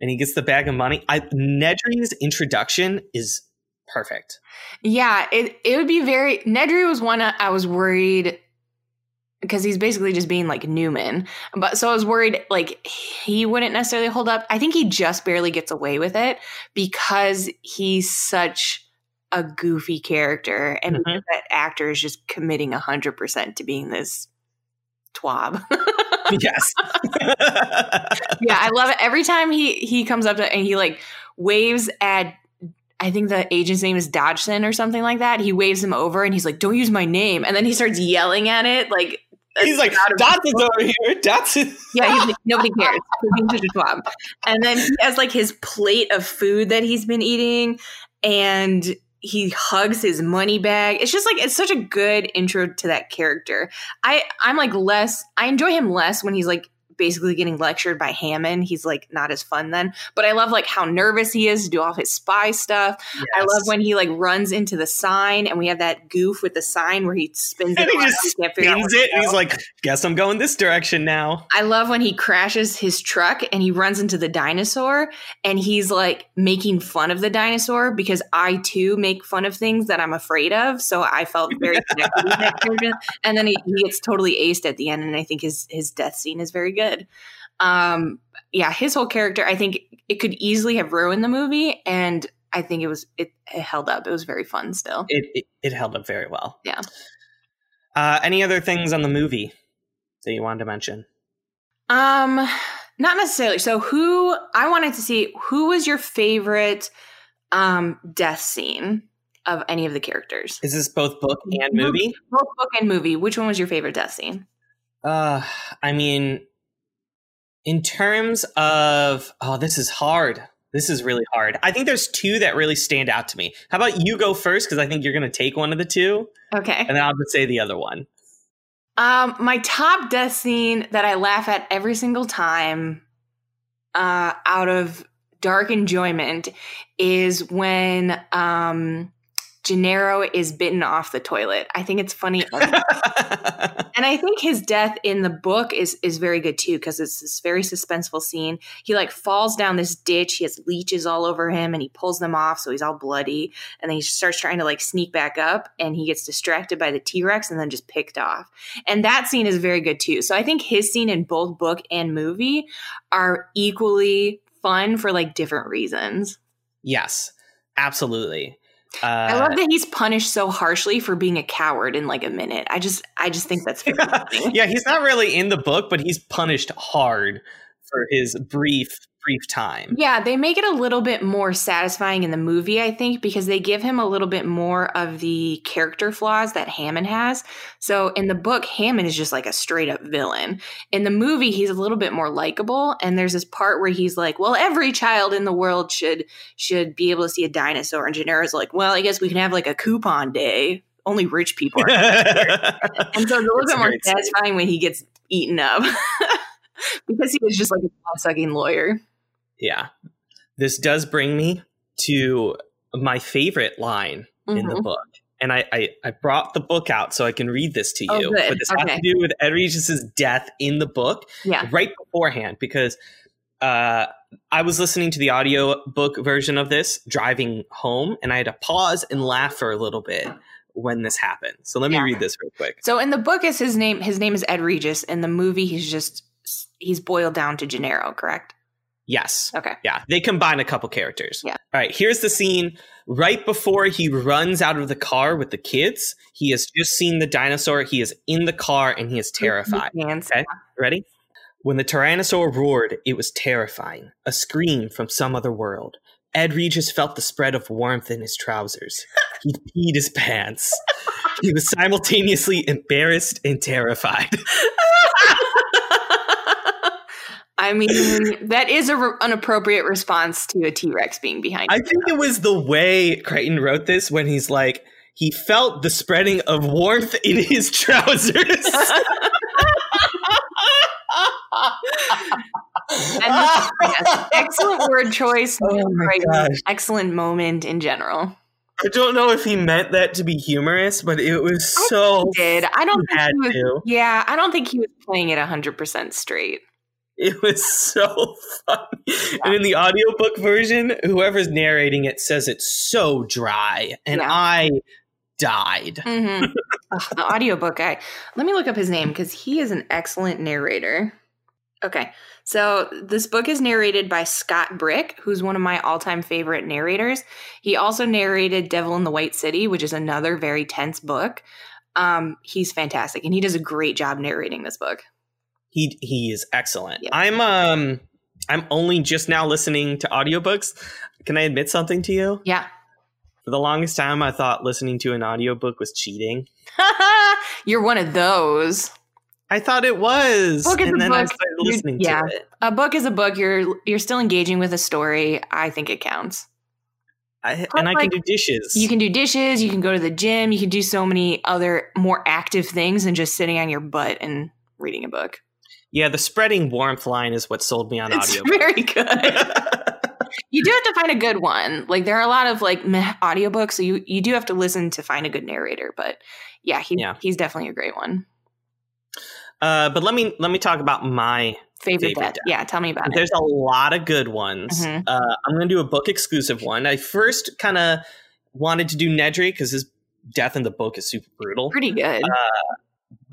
and he gets the bag of money I, nedry's introduction is perfect yeah. It it would be very. Nedry was one I was worried because he's basically just being like Newman. But so I was worried like he wouldn't necessarily hold up. I think he just barely gets away with it because he's such a goofy character and Mhm. that actor is just committing 100% to being this twab. yes yeah, I love it. Every time he he comes up to and he like waves at I think the agent's name is Dodgson or something like that. He waves him over and he's like, "Don't use my name," and then he starts yelling at it like he's like Dodgson's over here Dodgson Yeah, he's like, nobody cares. He's such a twab. And then he has like his plate of food that he's been eating, and he hugs his money bag. It's just like it's such a good intro to that character. I I'm like less. I enjoy him less when he's like basically getting lectured by Hammond. He's like not as fun then. But I love like how nervous he is to do all his spy stuff. I love when he like runs into the sign, and we have that goof with the sign where he spins it. and he just You can't figure out spins it and he's like guess i'm going this direction now I love when he crashes his truck and he runs into the dinosaur and he's like making fun of the dinosaur because I too make fun of things that I'm afraid of. So I felt very connected with that character. And then he, he gets totally aced at the end, and I think his his death scene is very good. Um, yeah, his whole character, I think it could easily have ruined the movie, and I think it was it, it held up. It was very fun still. it, it, it held up very well Yeah. uh, any other things on the movie that you wanted to mention Um, not necessarily. So, who I wanted to see who was your favorite um death scene of any of the characters? Is this both book and movie? Both book and movie. Which one was your favorite death scene? Uh, I mean, in terms of oh, this is hard. This is really hard. I think there's two that really stand out to me. How about you go first because I think you're going to take one of the two, Okay. and then I'll just say the other one. Um, my top death scene that I laugh at every single time, uh, out of dark enjoyment, is when um Gennaro is bitten off the toilet. I think it's funny. And I think his death in the book is is very good too because it's this very suspenseful scene. He like falls down this ditch. He has leeches all over him, and he pulls them off, so he's all bloody. And then he starts trying to like sneak back up, and he gets distracted by the T Rex, and then just picked off. And that scene is very good too. So I think his scene in both book and movie are equally fun for like different reasons. yes, absolutely. Uh, I love that he's punished so harshly for being a coward in like a minute. I just I just think that's very funny. yeah, he's not really in the book, but he's punished hard for his brief, brief time. Yeah, they make it a little bit more satisfying in the movie, I think, because they give him a little bit more of the character flaws that Hammond has. So in the book, Hammond is just like a straight up villain. In the movie, he's a little bit more likable, and there's this part where he's like, "Well, every child in the world should should be able to see a dinosaur," and Gennaro's like, "Well, I guess we can have like a coupon day. Only rich people are." and so it's a little bit more scene. satisfying when he gets eaten up. because he was just like a sucking lawyer. yeah. This does bring me to my favorite line in the Mhm. book. And I, I, I brought the book out so I can read this to you. Oh. But this has Okay. to do with Ed Regis's death in the book Yeah. right beforehand because uh, I was listening to the audio book version of this driving home, and I had to pause and laugh for a little bit when this happened. So let me Yeah. read this real quick. So in the book is his name his name is Ed Regis. In the movie he's just he's boiled down to Gennaro, correct? Yes. Okay. Yeah, they combine a couple characters. Yeah. All right, here's the scene right before he runs out of the car with the kids. He has just seen the dinosaur. He is in the car and he is terrified. Okay. Ready? When the tyrannosaur roared, it was terrifying, a scream from some other world. Ed Regis felt the spread of warmth in his trousers. He peed his pants. He was simultaneously embarrassed and terrified. I mean, that is a re- an appropriate response to a T Rex being behind. I think it was the way Crichton wrote this when he's like, he felt the spreading of warmth in his trousers. And yes, excellent word choice. Oh my gosh. Excellent moment in general. I don't know if he meant that to be humorous, but it was so. Did I don't think he was, to. Yeah, I don't think he was playing it hundred percent straight. It was so funny. And in the audiobook version, whoever's narrating it says it's so dry. And Yeah. I died. hmm the audiobook guy. Let me look up his name because he is an excellent narrator. Okay. So this book is narrated by Scott Brick, who's one of my all-time favorite narrators. He also narrated Devil in the White City, which is another very tense book. Um, he's fantastic and he does a great job narrating this book. He he is excellent. Yeah. I'm um I'm only just now listening to audiobooks. Can I admit something to you? Yeah. For the longest time I thought listening to an audiobook was cheating. You're one of those. I thought it was. Book is and a then I book. started listening yeah. to it. A book is a book. You're you're still engaging with a story. I think it counts. I, and I like, can do dishes. You can do dishes, you can go to the gym, you can do so many other more active things than just sitting on your butt and reading a book. Yeah, the spreading warmth line is what sold me on It's audio. very good. you do have to find a good one. Like there are a lot of like meh audiobooks, so you you do have to listen to find a good narrator, but yeah, he, Yeah. he's definitely a great one. uh, but let me let me talk about my Favorite, Favorite death. death. Yeah, tell me about it. There's a lot of good ones. Mhm. Uh, I'm going to do a book exclusive one. I first kind of wanted to do Nedry because his death in the book is super brutal. Pretty good.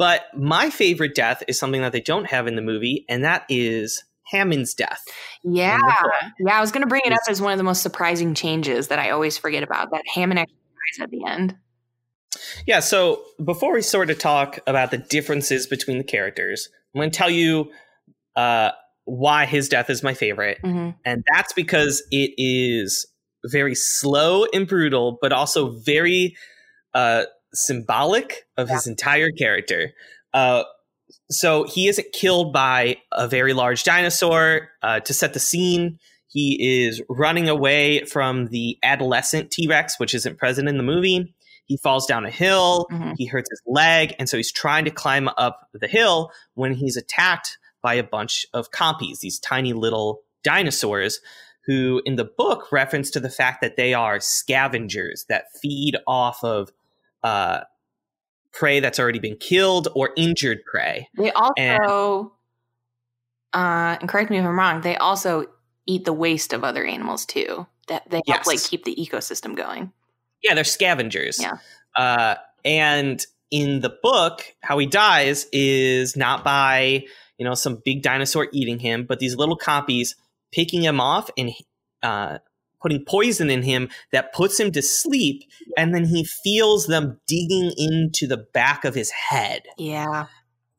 But my favorite death is something that they don't have in the movie, and that is Hammond's death. yeah. in the book. Yeah, I was going to bring it up as one of the most surprising changes that I always forget about that Hammond actually dies at the end. Yeah, so before we sort of talk about the differences between the characters, I'm going to tell you uh, why his death is my favorite. hmm And that's because it is very slow and brutal, but also very uh, symbolic of his entire character. Uh, so he isn't killed by a very large dinosaur. Uh, to set the scene, he is running away from the adolescent T Rex, which isn't present in the movie. He falls down a hill, Mhm. he hurts his leg, and so he's trying to climb up the hill when he's attacked by a bunch of compies, these tiny little dinosaurs who in the book reference to the fact that they are scavengers that feed off of uh, prey that's already been killed or injured prey. They also, uh, and correct me if I'm wrong, they also eat the waste of other animals too. That they help Yes. like keep the ecosystem going. Yeah, they're scavengers. Yeah. Uh, and in the book, how he dies is not by you know some big dinosaur eating him, but these little compies picking him off and uh, putting poison in him that puts him to sleep, and then he feels them digging into the back of his head. Yeah,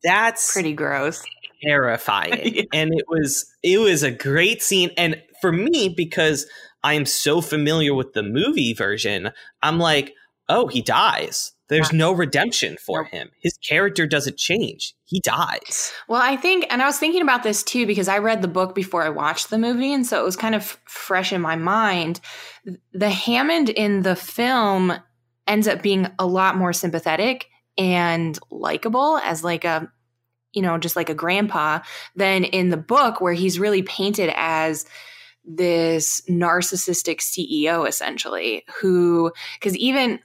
That's pretty gross. terrifying Yeah. and it was it was a great scene and for me because i am so familiar with the movie version i'm like oh he dies there's no redemption for him. His character doesn't change. He dies. Well, I think, and I was thinking about this too because I read the book before I watched the movie, and so it was kind of fresh in my mind. The Hammond in the film ends up being a lot more sympathetic and likable as like a, you know, just like a grandpa than in the book where he's really painted as this narcissistic CEO essentially who because even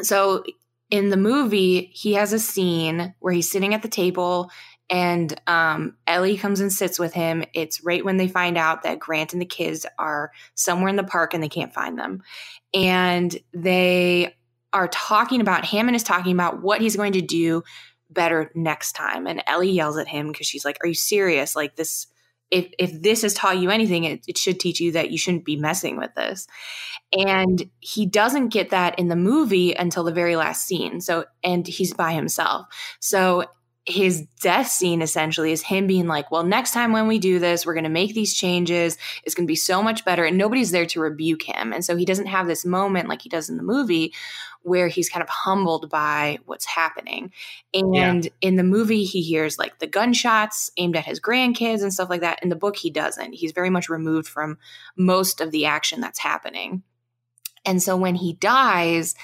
so in the movie he has a scene where he's sitting at the table and um, Ellie comes and sits with him. It's right when they find out that Grant and the kids are somewhere in the park and they can't find them. And they are talking about, Hammond is talking about what he's going to do better next time. And Ellie yells at him because she's like, Are you serious? Like, this, if, if this has taught you anything, it, it should teach you that you shouldn't be messing with this. And he doesn't get that in the movie until the very last scene. So, and he's by himself. So, his death scene essentially is him being like, Well, next time when we do this, we're going to make these changes. It's going to be so much better. And nobody's there to rebuke him. And so he doesn't have this moment like he does in the movie where he's kind of humbled by what's happening. And in the movie, he hears like the gunshots aimed at his grandkids and stuff like that. In the book, he doesn't. He's very much removed from most of the action that's happening. And so when he dies,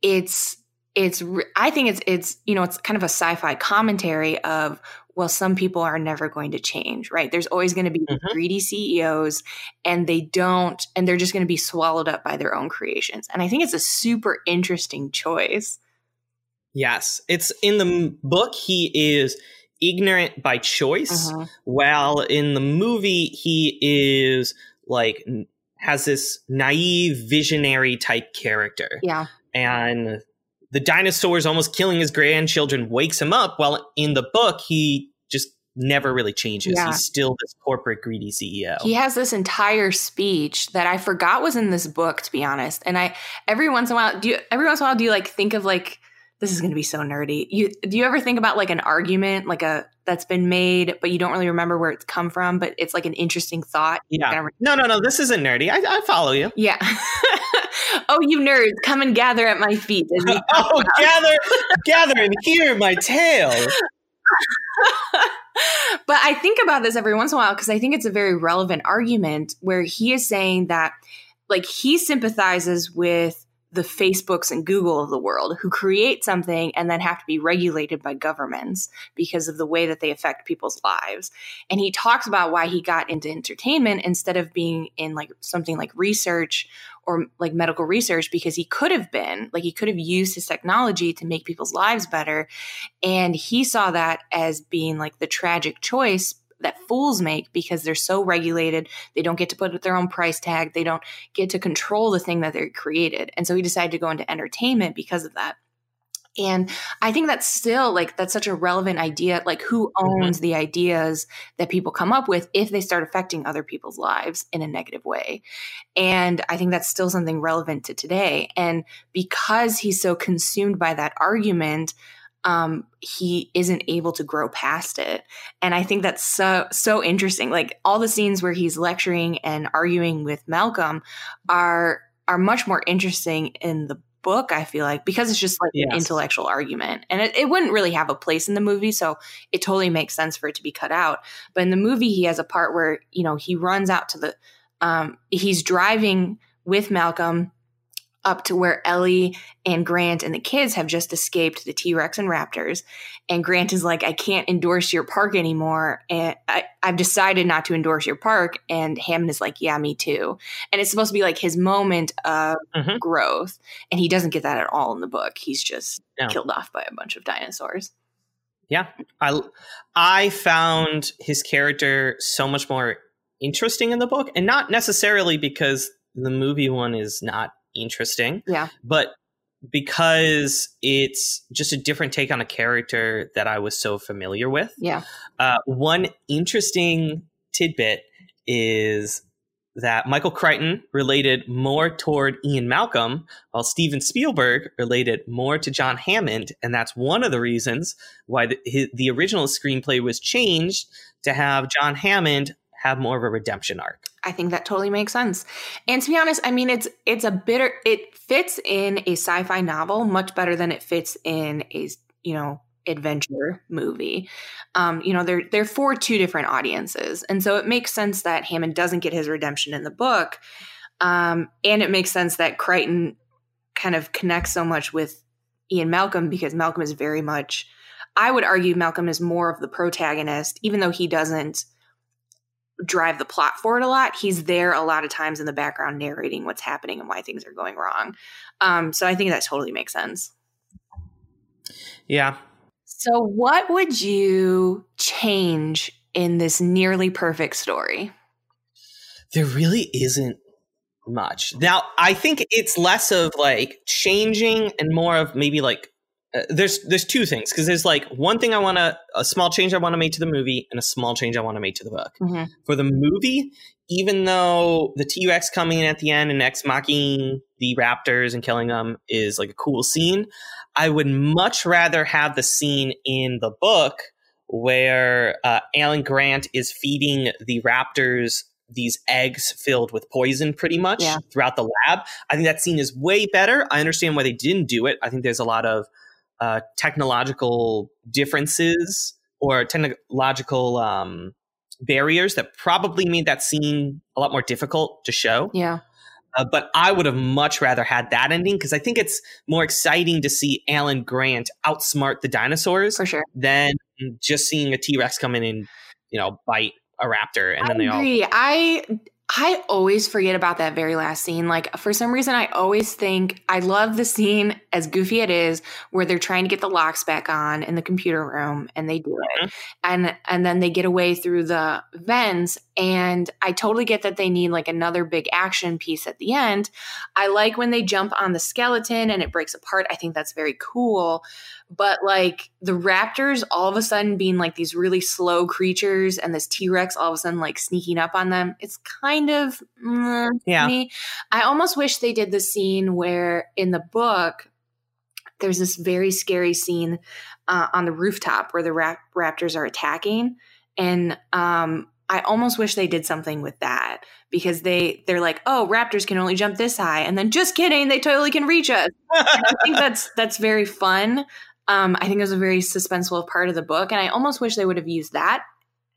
it's it's I think it's it's you know it's kind of a sci-fi commentary of well some people are never going to change right there's always going to be Mhm. greedy CEOs and they don't and they're just going to be swallowed up by their own creations and I think it's a super interesting choice yes it's in the book he is ignorant by choice Mhm. while in the movie he is like has this naive visionary type character yeah and the dinosaurs almost killing his grandchildren wakes him up while in the book he just never really changes Yeah. he's still this corporate greedy ceo He has this entire speech that I forgot was in this book, to be honest. And I every once in a while, do you every once in a while do you like think of like this is going to be so nerdy? You do you ever think about like an argument like a that's been made, but you don't really remember where it's come from, but it's like an interesting thought. Yeah no no no this isn't nerdy i, I follow you yeah. oh, you nerds, come and gather at my feet. as we oh, talk oh gather gather and hear my tale but I think about this every once in a while because I think it's a very relevant argument where he is saying that, like, he sympathizes with the Facebooks and Google of the world who create something and then have to be regulated by governments because of the way that they affect people's lives. And he talks about why he got into entertainment instead of being in like something like research or like medical research because he could have been like he could have used his technology to make people's lives better and he saw that as being like the tragic choice that fools make because they're so regulated. They don't get to put their own price tag. They don't get to control the thing that they created. And so he decided to go into entertainment because of that. And I think that's still like that's such a relevant idea. Like, who mm-hmm. owns the ideas that people come up with if they start affecting other people's lives in a negative way? And I think that's still something relevant to today. And because he's so consumed by that argument, um, he isn't able to grow past it. And I think that's so so interesting. Like all the scenes where he's lecturing and arguing with Malcolm are are much more interesting in the book i feel like because it's just like yes. an intellectual argument and it, it wouldn't really have a place in the movie so it totally makes sense for it to be cut out but in the movie he has a part where you know he runs out to the um, he's driving with malcolm up to where Ellie and Grant and the kids have just escaped the T Rex and Raptors. And Grant is like, I can't endorse your park anymore. And I, have decided not to endorse your park. And Hammond is like, Yeah, me too. And it's supposed to be like his moment of mm-hmm. growth. And he doesn't get that at all in the book. He's just no. killed off by a bunch of dinosaurs. Yeah. I, I found his character so much more interesting in the book. And not necessarily because the movie one is not interesting. Yeah. But because it's just a different take on a character that I was so familiar with. Yeah. Uh, one interesting tidbit is that Michael Crichton related more toward Ian Malcolm, while Steven Spielberg related more to John Hammond, and that's one of the reasons why the, his, the original screenplay was changed to have John Hammond have more of a redemption arc. I think that totally makes sense. And to be honest, I mean it's it's a bitter it fits in a sci-fi novel much better than it fits in a, you know, adventure movie. Um, you know, they're they're for two different audiences. And so it makes sense that Hammond doesn't get his redemption in the book. Um, and it makes sense that Crichton kind of connects so much with Ian Malcolm because Malcolm is very much I would argue Malcolm is more of the protagonist, even though he doesn't drive the plot forward a lot. He's there a lot of times in the background narrating what's happening and why things are going wrong. Um, so I think that totally makes sense. Yeah. So, what would you change in this nearly perfect story? There really isn't much. Now, I think it's less of like changing and more of maybe like uh, there's there's two things because there's like one thing I want to a small change I want to make to the movie and a small change I want to make to the book. Mm-hmm. For the movie, even though the T Rex coming in at the end and X mocking the raptors and killing them is like a cool scene, I would much rather have the scene in the book where uh, Alan Grant is feeding the raptors these eggs filled with poison pretty much yeah. throughout the lab. I think that scene is way better. I understand why they didn't do it. I think there's a lot of uh, technological differences or technological um, barriers that probably made that scene a lot more difficult to show. Yeah. Uh, but I would have much rather had that ending because I think it's more exciting to see Alan Grant outsmart the dinosaurs for sure than just seeing a T Rex come in and you know bite a raptor and I then they agree. all. I I always forget about that very last scene. Like for some reason, I always think I love the scene as goofy it is, where they're trying to get the locks back on in the computer room, and they do mm-hmm. it, and and then they get away through the vents. And I totally get that they need like another big action piece at the end. I like when they jump on the skeleton and it breaks apart. I think that's very cool but like the raptors all of a sudden being like these really slow creatures and this t-rex all of a sudden like sneaking up on them it's kind of mm, yeah me. i almost wish they did the scene where in the book there's this very scary scene uh, on the rooftop where the rap- raptors are attacking and um, I almost wish they did something with that because they they're like, oh, raptors can only jump this high, and then just kidding, they totally can reach us. I think that's that's very fun. Um, I think it was a very suspenseful part of the book, and I almost wish they would have used that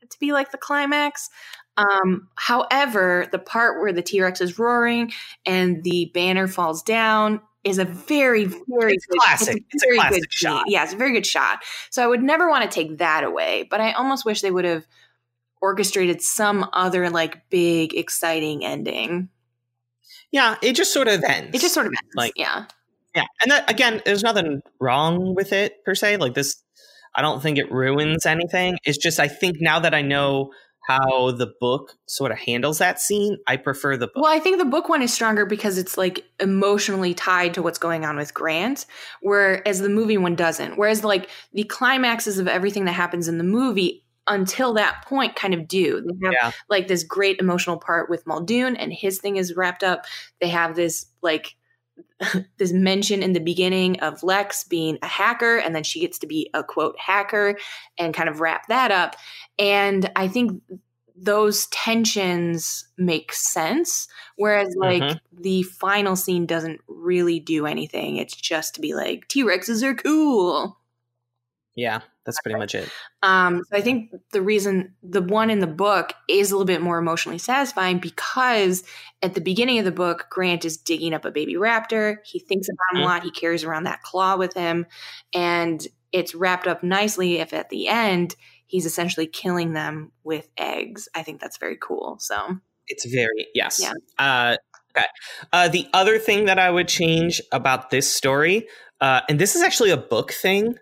to be like the climax. Um, however, the part where the T Rex is roaring and the banner falls down is a very, very it's good, classic. It's a, very classic good shot. Yeah, it's a very good shot. So I would never want to take that away, but I almost wish they would have orchestrated some other like big, exciting ending. Yeah, it just sort of ends. It just sort of ends. Like, yeah. Yeah, and that, again, there's nothing wrong with it per se. Like this, I don't think it ruins anything. It's just I think now that I know how the book sort of handles that scene, I prefer the book. Well, I think the book one is stronger because it's like emotionally tied to what's going on with Grant, whereas the movie one doesn't. Whereas like the climaxes of everything that happens in the movie until that point kind of do. They have yeah. like this great emotional part with Muldoon and his thing is wrapped up. They have this like this mention in the beginning of Lex being a hacker, and then she gets to be a quote hacker and kind of wrap that up. And I think those tensions make sense. Whereas, like, mm-hmm. the final scene doesn't really do anything. It's just to be like, T Rexes are cool. Yeah, that's pretty much it. Um, so I think the reason the one in the book is a little bit more emotionally satisfying because at the beginning of the book, Grant is digging up a baby raptor. He thinks about him mm-hmm. a lot. He carries around that claw with him, and it's wrapped up nicely. If at the end he's essentially killing them with eggs, I think that's very cool. So it's very yes. Yeah. Uh, okay. Uh, the other thing that I would change about this story, uh, and this is actually a book thing.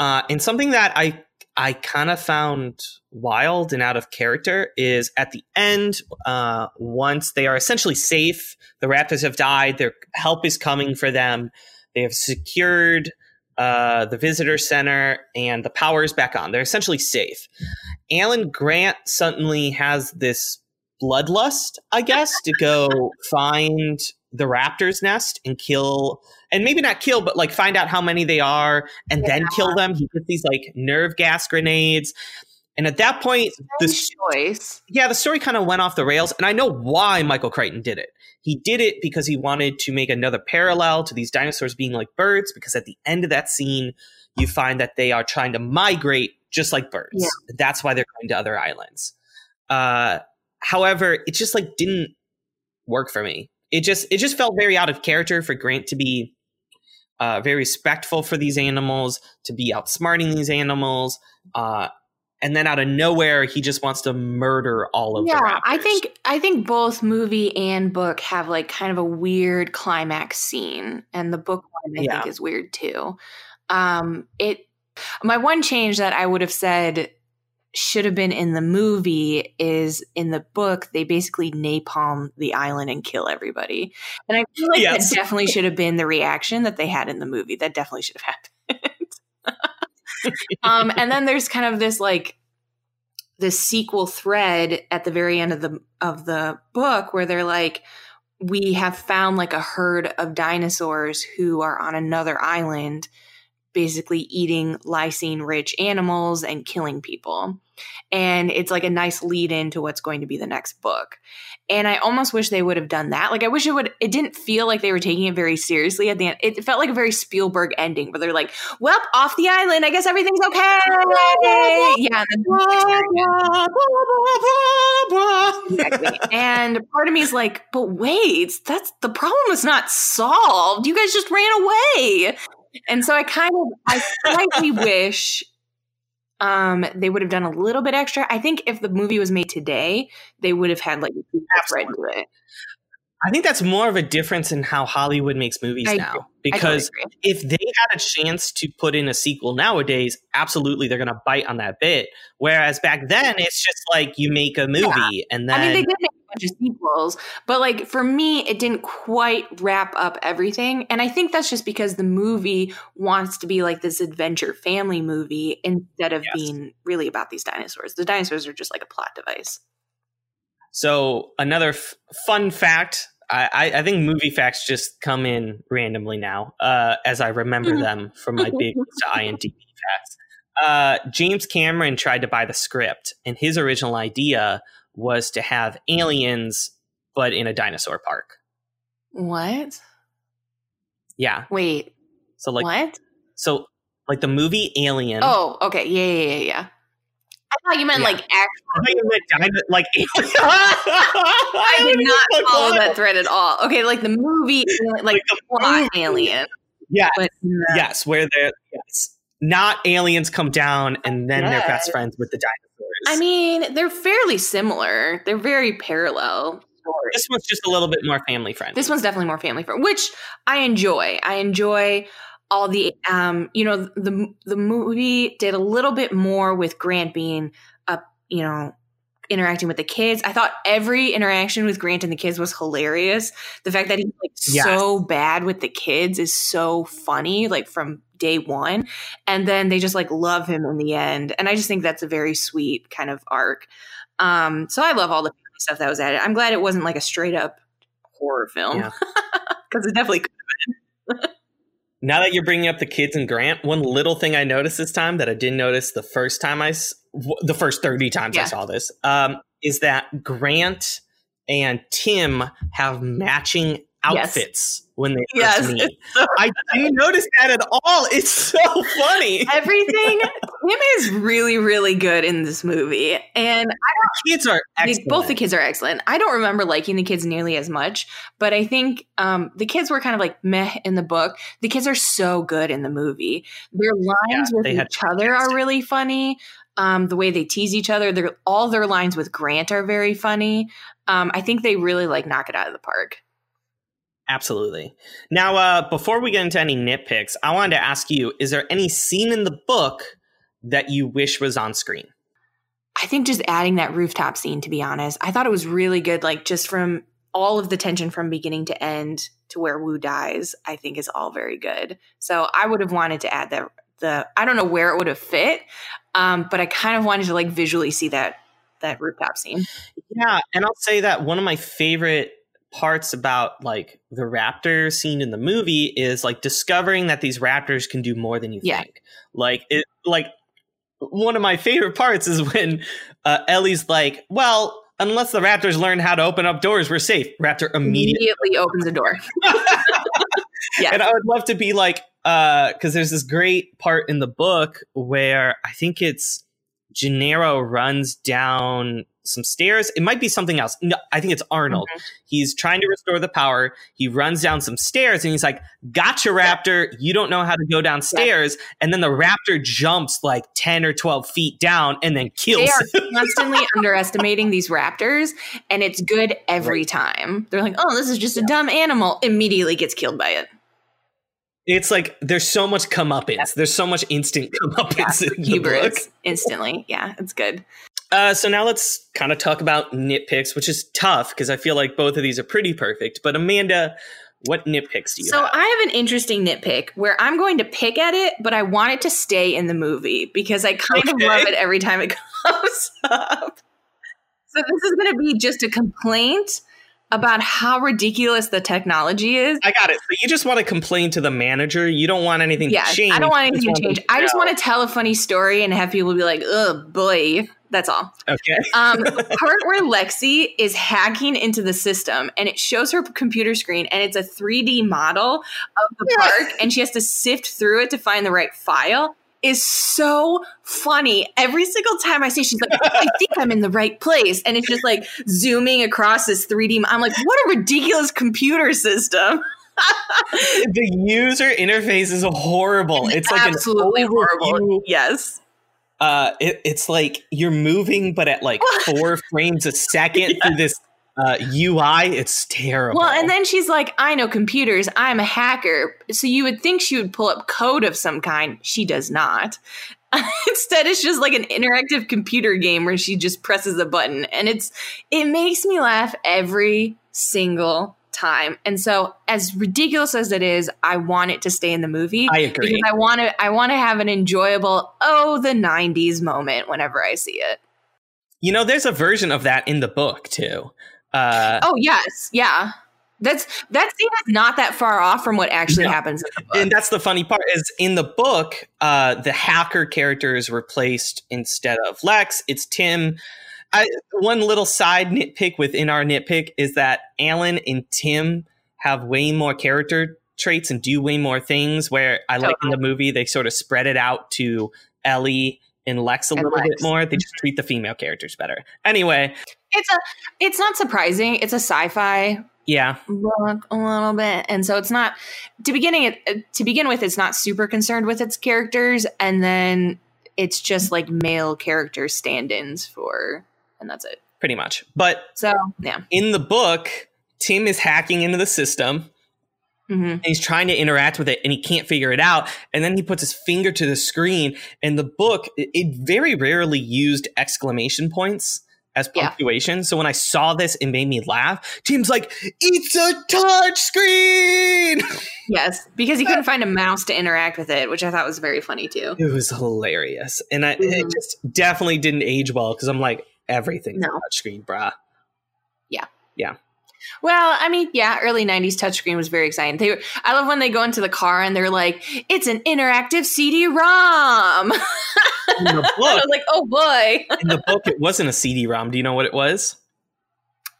Uh, and something that I I kind of found wild and out of character is at the end, uh, once they are essentially safe, the Raptors have died, their help is coming for them. They have secured uh, the visitor center and the power is back on. They're essentially safe. Alan Grant suddenly has this bloodlust, I guess, to go find the raptor's nest and kill and maybe not kill but like find out how many they are and yeah. then kill them. He gets these like nerve gas grenades. And at that point the choice. Yeah the story kind of went off the rails and i know why michael crichton did it. He did it because he wanted to make another parallel to these dinosaurs being like birds because at the end of that scene you find that they are trying to migrate just like birds. Yeah. that's why they're going to other islands. Uh, however it just like didn't work for me it just it just felt very out of character for Grant to be uh, very respectful for these animals, to be outsmarting these animals, uh, and then out of nowhere he just wants to murder all of them. yeah, I think I think both movie and book have like kind of a weird climax scene, and the book one I yeah. think is weird too. Um, it my one change that I would have said should have been in the movie is in the book they basically napalm the island and kill everybody. And i feel like yes. that definitely should have been the reaction that they had in the movie. That definitely should have happened. Um, and then there's kind of this like this sequel thread at the very end of the of the book where they're like we have found like a herd of dinosaurs who are on another island basically eating lysine rich animals and killing people. And it's like a nice lead into what's going to be the next book. And I almost wish they would have done that. Like I wish it would it didn't feel like they were taking it very seriously at the end. It felt like a very Spielberg ending where they're like, Well, off the island, I guess everything's okay. yeah. exactly. And part of me is like, but wait, that's the problem is not solved. You guys just ran away. And so I kind of I slightly wish um they would have done a little bit extra. I think if the movie was made today, they would have had like a thread to it. I think that's more of a difference in how Hollywood makes movies I now. Because totally if they had a chance to put in a sequel nowadays, absolutely they're going to bite on that bit. Whereas back then, it's just like you make a movie yeah. and then. I mean, they did make bunch of sequels, but like for me, it didn't quite wrap up everything. And I think that's just because the movie wants to be like this adventure family movie instead of yes. being really about these dinosaurs. The dinosaurs are just like a plot device. So another f- fun fact. I, I, think movie facts just come in randomly now, uh, as I remember mm-hmm. them from my big IMDb facts. Uh, James Cameron tried to buy the script, and his original idea was to have aliens, but in a dinosaur park. What? Yeah. Wait. So like what? So like the movie Alien. Oh, okay. Yeah, yeah, yeah, yeah. I thought you meant yeah. like actual. I you meant diamond, like. I did not follow that thread at all. Okay, like the movie, like, like the plot alien. Yeah. But, uh, yes, where they're yes, not aliens come down and then yes. they're best friends with the dinosaurs. I mean, they're fairly similar. They're very parallel. This one's just a little bit more family friendly. This one's definitely more family friendly, which I enjoy. I enjoy all the um you know the the movie did a little bit more with Grant being a, you know interacting with the kids. I thought every interaction with Grant and the kids was hilarious. The fact that he's like yes. so bad with the kids is so funny, like from day one. And then they just like love him in the end. And I just think that's a very sweet kind of arc. Um, so I love all the stuff that was added. I'm glad it wasn't like a straight up horror film. Because yeah. it definitely could now that you're bringing up the kids and Grant, one little thing I noticed this time that I didn't notice the first time I, the first 30 times yeah. I saw this, um, is that Grant and Tim have matching outfits yes. when they yes, first meet. So I didn't notice that at all. It's so funny. Everything Tim is really, really good in this movie, and the kids are excellent. both the kids are excellent. I don't remember liking the kids nearly as much, but I think um, the kids were kind of like meh in the book. The kids are so good in the movie. Their lines yeah, with each other are really funny. Um, the way they tease each other, their all their lines with Grant are very funny. Um, I think they really like knock it out of the park. Absolutely. Now, uh, before we get into any nitpicks, I wanted to ask you: Is there any scene in the book that you wish was on screen? I think just adding that rooftop scene. To be honest, I thought it was really good. Like just from all of the tension from beginning to end to where Wu dies, I think is all very good. So I would have wanted to add that. The I don't know where it would have fit, um, but I kind of wanted to like visually see that that rooftop scene. Yeah, and I'll say that one of my favorite parts about like the raptor scene in the movie is like discovering that these raptors can do more than you yeah. think. Like it like one of my favorite parts is when uh, Ellie's like, "Well, unless the raptors learn how to open up doors, we're safe." Raptor immediately, immediately opens a door. yeah. And I would love to be like uh cuz there's this great part in the book where I think it's Gennaro runs down some stairs. It might be something else. No, I think it's Arnold. Mm-hmm. He's trying to restore the power. He runs down some stairs and he's like, Gotcha, Raptor. You don't know how to go downstairs. Yeah. And then the Raptor jumps like 10 or 12 feet down and then kills. They are constantly underestimating these raptors, and it's good every right. time. They're like, Oh, this is just a dumb animal. Immediately gets killed by it. It's like there's so much comeuppance. Yeah. There's so much instant comeuppance yeah, in the book. Instantly. Yeah, it's good. Uh, so now let's kind of talk about nitpicks, which is tough because I feel like both of these are pretty perfect. But Amanda, what nitpicks do you have? so have? I have an interesting nitpick where I'm going to pick at it, but I want it to stay in the movie because I kind okay. of love it every time it comes up. So this is going to be just a complaint about how ridiculous the technology is. I got it. So you just want to complain to the manager. You don't want anything yeah, to change. I don't want anything to change. To I just want to tell a funny story and have people be like, "Oh boy." That's all. Okay. um, the part where Lexi is hacking into the system and it shows her computer screen and it's a 3D model of the park and she has to sift through it to find the right file is so funny. Every single time I see, she's like, I think I'm in the right place. And it's just like zooming across this 3D. I'm like, what a ridiculous computer system. the user interface is horrible. It's, it's like absolutely horrible. Yes. Uh, it, it's like you're moving, but at like four frames a second through this uh, UI. It's terrible. Well, and then she's like, I know computers. I'm a hacker. So you would think she would pull up code of some kind. She does not. Instead, it's just like an interactive computer game where she just presses a button. And it's it makes me laugh every single time. And so as ridiculous as it is, I want it to stay in the movie. I agree. Because I want to I want to have an enjoyable, oh, the 90s moment whenever I see it. You know, there's a version of that in the book too. Uh, oh yes, yeah. That's that scene is not that far off from what actually no. happens And that's the funny part is in the book, uh, the hacker character is replaced instead of Lex. It's Tim. I, one little side nitpick within our nitpick is that Alan and Tim have way more character traits and do way more things. Where I like in the movie, they sort of spread it out to Ellie and Lex a and little Lex. bit more. They just treat the female characters better. Anyway, it's a it's not surprising. It's a sci-fi yeah look a little bit, and so it's not to beginning it to begin with. It's not super concerned with its characters, and then it's just like male character stand-ins for, and that's it. Pretty much, but so yeah. In the book, Tim is hacking into the system Mm-hmm. And he's trying to interact with it and he can't figure it out. And then he puts his finger to the screen. And the book, it, it very rarely used exclamation points as punctuation. Yeah. So when I saw this, it made me laugh. Tim's like, it's a touch screen. Yes, because he couldn't find a mouse to interact with it, which I thought was very funny too. It was hilarious. And I, mm-hmm. it just definitely didn't age well because I'm like, everything's no. touch screen, brah. Yeah. Yeah. Well, I mean, yeah, early '90s touchscreen was very exciting. They, I love when they go into the car and they're like, "It's an interactive CD-ROM." In the I was like, "Oh boy!" in the book, it wasn't a CD-ROM. Do you know what it was?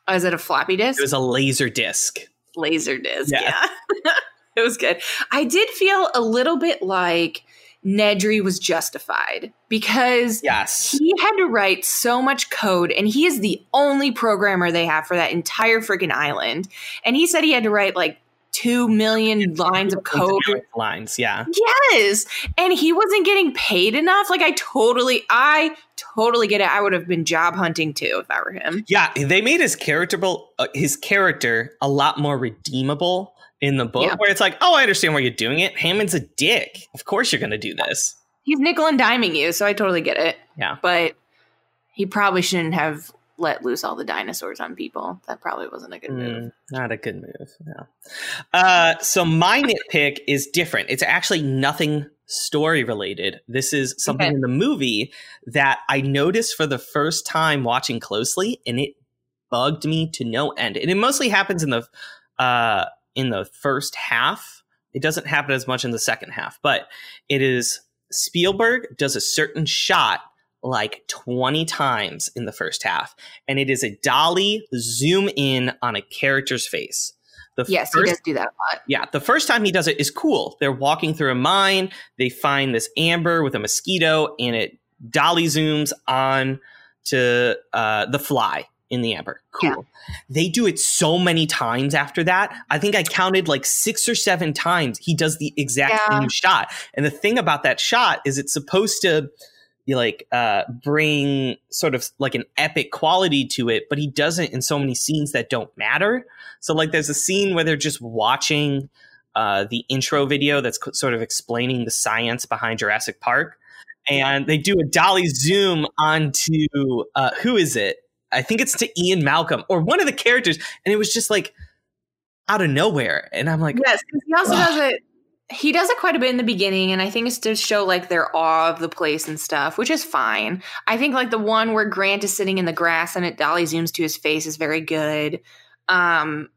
Oh, is it a floppy disk? It was a laser disc. laser disc. Yeah. Yeah. it was good. I did feel a little bit like Nedry was justified because Yes. he had to write so much code and he is the only programmer they have for that entire freaking island. And he said he had to write like 2 million lines of code. lines. Yeah. Yes. And he wasn't getting paid enough. Like I totally I totally get it. I would have been job hunting too if I were him. Yeah, they made his character uh, his character a lot more redeemable in the book, Yeah. where it's like, oh, I understand why you're doing it. Hammond's a dick. Of course, you're going to do this. He's nickel and diming you, so I totally get it. Yeah. But he probably shouldn't have let loose all the dinosaurs on people. That probably wasn't a good move. Mm, not a good move. No. Uh, so my nitpick is different. It's actually nothing story related. This is something Okay. in the movie that I noticed for the first time watching closely, and it bugged me to no end. And it mostly happens in the uh, in the first half. It doesn't happen as much in the second half, but it is Spielberg does a certain shot like 20 times in the first half and it is a dolly zoom in on a character's face. The Yes, he first, does do that a lot. yeah, the first time he does it is cool. They're walking through a mine, they find this amber with a mosquito and it dolly zooms on to uh, the fly in the amber. Cool. They do it so many times after that. I think I counted like six or seven times he does the exact Yeah. same shot. And the thing about that shot is it's supposed to you like uh bring sort of like an epic quality to it, but he doesn't in so many scenes that don't matter. So like there's a scene where they're just watching uh the intro video that's co- sort of explaining the science behind Jurassic Park and they do a dolly zoom onto uh who is it? I think it's to Ian Malcolm or one of the characters and it was just like out of nowhere and I'm like yes, he also Ugh. does it. He does it quite a bit in the beginning, and I think it's to show like their awe of the place and stuff, which is fine. I think like the one where Grant is sitting in the grass and it dolly zooms to his face is very good. Um,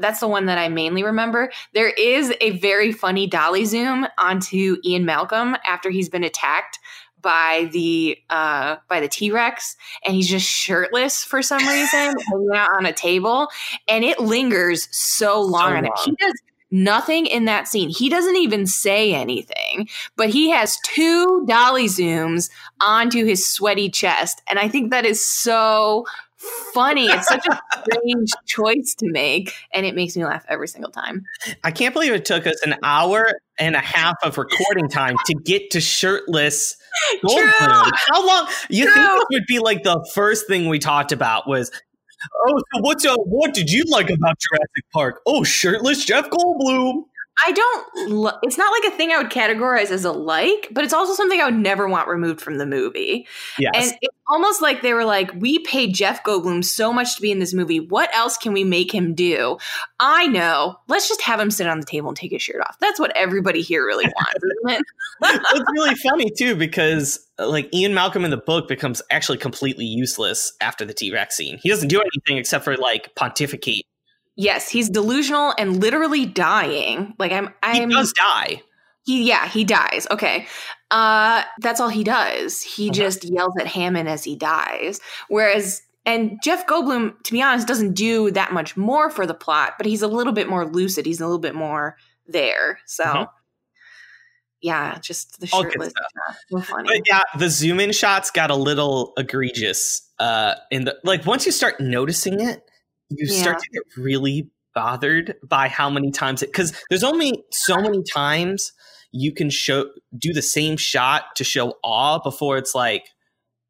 that's the one that I mainly remember. There is a very funny dolly zoom onto Ian Malcolm after he's been attacked by the uh by the T-Rex and he's just shirtless for some reason hanging out on a table and it lingers so long on long. He does nothing in that scene. He doesn't even say anything, but he has two dolly zooms onto his sweaty chest and I think that is so funny. It's such a strange choice to make and it makes me laugh every single time. I can't believe it took us an hour and a half of recording time to get to shirtless Goldblum. True. How long? You True. think this would be like the first thing we talked about was, oh, so what's uh, what did you like about Jurassic Park? Oh, shirtless Jeff Goldblum. I don't. It's not like a thing I would categorize as a like, but it's also something I would never want removed from the movie. Yes. And it's almost like they were like, "We paid Jeff Goldblum so much to be in this movie. What else can we make him do?" I know. Let's just have him sit on the table and take his shirt off. That's what everybody here really wants, it's really funny too because uh, like Ian Malcolm in the book becomes actually completely useless after the T Rex scene. He doesn't do anything except for like pontificate. Yes, he's delusional and literally dying. Like I'm. I'm. He does die. He yeah, he dies. Okay. Uh that's all he does. He Uh-huh. just yells at Hammond as he dies. Whereas and Jeff Goldblum, to be honest, doesn't do that much more for the plot, but he's a little bit more lucid. He's a little bit more there. So Mhm. yeah, just the shirtless. So funny. But yeah, the zoom in shots got a little egregious. Uh, in the like once you start noticing it, you start to get really bothered by how many times it because there's only so many times you can show do the same shot to show awe before it's like,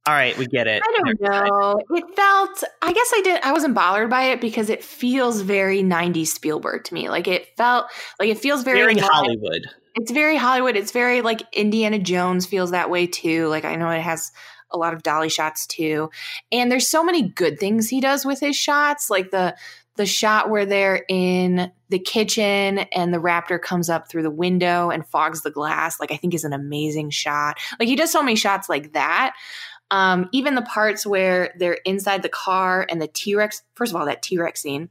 all right, we get it. I don't know. It felt I guess I did I wasn't bothered by it because it feels very 90s Spielberg to me. Like it felt like it feels very, Very. Hollywood. it's very Hollywood. It's very like Indiana Jones feels that way too. Like I know it has a lot of dolly shots too. And there's so many good things he does with his shots, like the the shot where they're in the kitchen and the raptor comes up through the window and fogs the glass, like I think is an amazing shot. Like he does so many shots like that. Um, even the parts where they're inside the car and the T Rex, first of all, that T Rex scene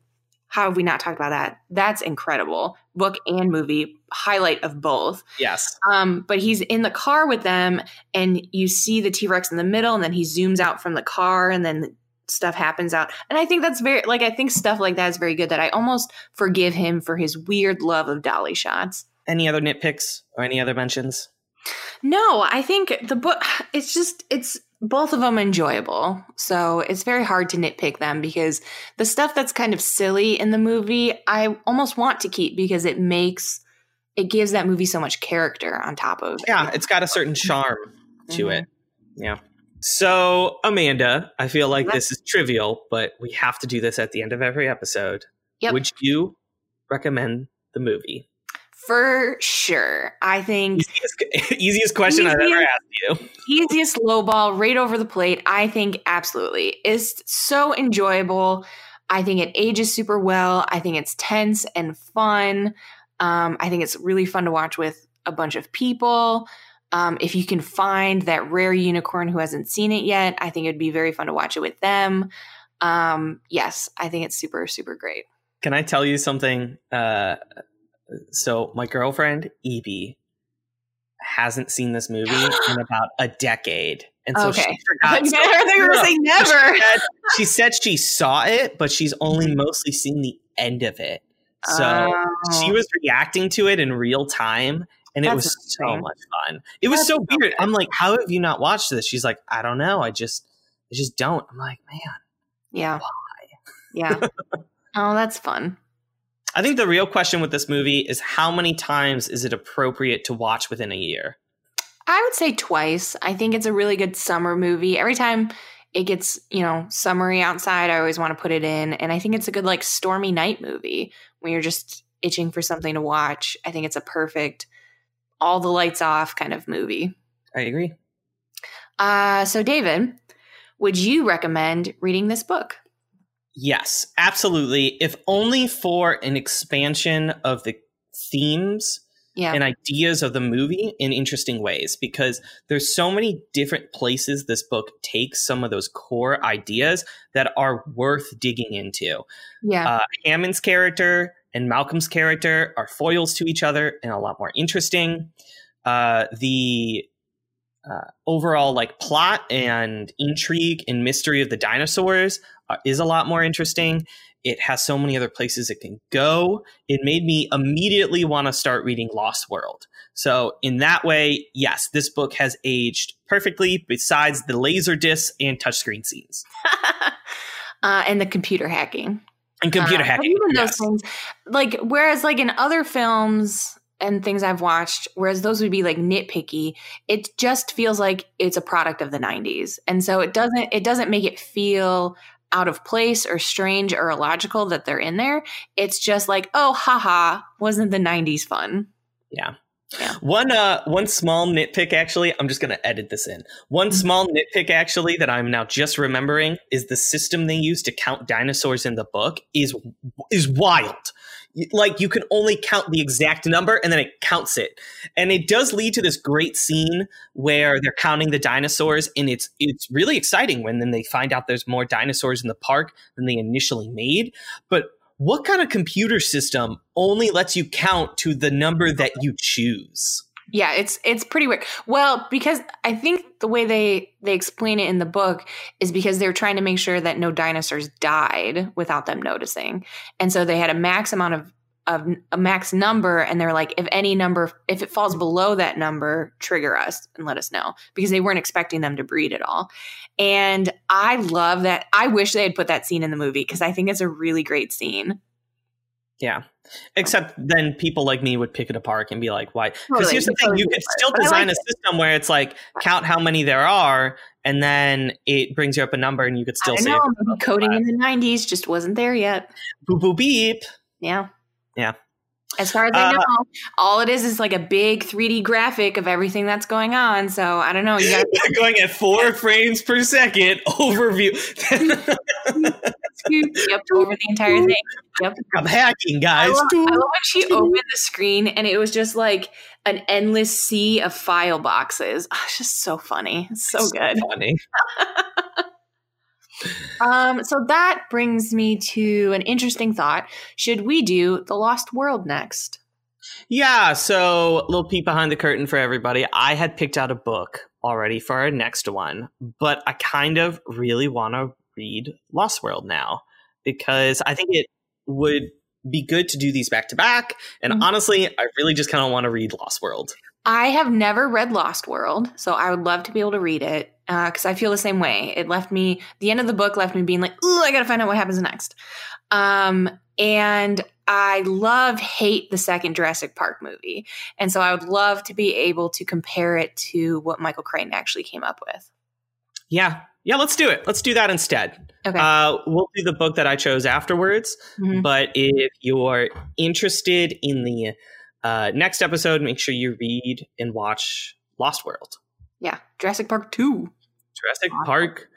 how have we not talked about that? That's incredible. Book and movie, highlight of both. Yes. Um, but he's in the car with them, and you see the T Rex in the middle, and then he zooms out from the car, and then stuff happens out. And I think that's very, like, I think stuff like that is very good that I almost forgive him for his weird love of dolly shots. Any other nitpicks or any other mentions? No, I think the book, it's just, it's, both of them enjoyable. So it's very hard to nitpick them because the stuff that's kind of silly in the movie, I almost want to keep because it makes it gives that movie so much character on top of Yeah, it's got a certain charm to mm-hmm. it. Yeah. So, Amanda, I feel like this is trivial, but we have to do this at the end of every episode. Yep. Would you recommend the movie? For sure. I think easiest, easiest question easiest, I've ever asked you. easiest low ball right over the plate. I think absolutely. It's so enjoyable. I think it ages super well. I think it's tense and fun. Um, I think it's really fun to watch with a bunch of people. Um, if you can find that rare unicorn who hasn't seen it yet, I think it'd be very fun to watch it with them. Um, yes, I think it's super, super great. Can I tell you something uh, so my girlfriend Evie hasn't seen this movie in about a decade. And so okay. she forgot. So, they were saying never. She said, she said, she saw it, but she's only mm-hmm. mostly seen the end of it. So oh. she was reacting to it in real time. And That's it was so much fun. It was That's so weird. I'm like, how have you not watched this? She's like, I don't know. I just, I just don't. I'm like, man. Yeah. Why? Yeah. oh, that's fun. I think the real question with this movie is how many times is it appropriate to watch within a year? I would say twice. I think it's a really good summer movie. Every time it gets, you know, summery outside, I always want to put it in. And I think it's a good, like, stormy night movie when you're just itching for something to watch. I think it's a perfect, all the lights off kind of movie. I agree. Uh, so, David, would you recommend reading this book? Yes, absolutely. If only for an expansion of the themes yeah. and ideas of the movie in interesting ways because there's so many different places this book takes some of those core ideas that are worth digging into. Yeah. Uh, Hammond's character and Malcolm's character are foils to each other and a lot more interesting. Uh, the uh, overall like plot and intrigue and mystery of the dinosaurs uh, is a lot more interesting. It has so many other places it can go. It made me immediately want to start reading Lost World. So, in that way, yes, this book has aged perfectly, besides the laser discs and touchscreen scenes. uh, and the computer hacking. And computer uh, hacking. Yes. those things, like, whereas, like, in other films, and things I've watched, whereas those would be like nitpicky, it just feels like it's a product of the 90s. And so it doesn't it doesn't make it feel out of place or strange or illogical that they're in there. It's just like, oh, haha, wasn't the 90s fun? Yeah. Yeah. One uh one small nitpick actually, I'm just going to edit this in. One mm-hmm. small nitpick actually that I'm now just remembering is the system they use to count dinosaurs in the book is is wild like you can only count the exact number and then it counts it. And it does lead to this great scene where they're counting the dinosaurs and it's it's really exciting when then they find out there's more dinosaurs in the park than they initially made. But what kind of computer system only lets you count to the number that you choose yeah, it's it's pretty weird. Well, because I think the way they they explain it in the book is because they're trying to make sure that no dinosaurs died without them noticing. And so they had a max amount of of a max number and they're like if any number if it falls below that number trigger us and let us know because they weren't expecting them to breed at all and i love that i wish they had put that scene in the movie because i think it's a really great scene yeah. Except then people like me would pick it apart and be like, why? Because totally. here's the thing you could still design like a system where it's like count how many there are and then it brings you up a number and you could still say coding in the 90s just wasn't there yet. Boop boop beep. Yeah. Yeah. As far as I uh, know, uh, all it is is like a big 3D graphic of everything that's going on. So I don't know. You going at four frames per second overview. yep, over the entire thing. Yep. I'm hacking, guys. I love, I love when she opened the screen and it was just like an endless sea of file boxes. Oh, it's just so funny. It's so it's good. funny. Um, so that brings me to an interesting thought. Should we do The Lost World next? Yeah, so a little peek behind the curtain for everybody. I had picked out a book already for our next one, but I kind of really want to read Lost World now because I think it would be good to do these back to back. And Mhm. honestly, I really just kind of want to read Lost World. I have never read Lost World, so I would love to be able to read it because I feel the same way. It left me, the end of the book left me being like, ooh, I got to find out what happens next. Um, and I love, hate the second Jurassic Park movie. And so I would love to be able to compare it to what Michael Crichton actually came up with. Yeah, yeah, let's do it. Let's do that instead. Okay. Uh, we'll do the book that I chose afterwards. Mhm. But if you're interested in the uh, next episode, make sure you read and watch Lost World. Yeah. Jurassic Park 2. Jurassic Awesome. Park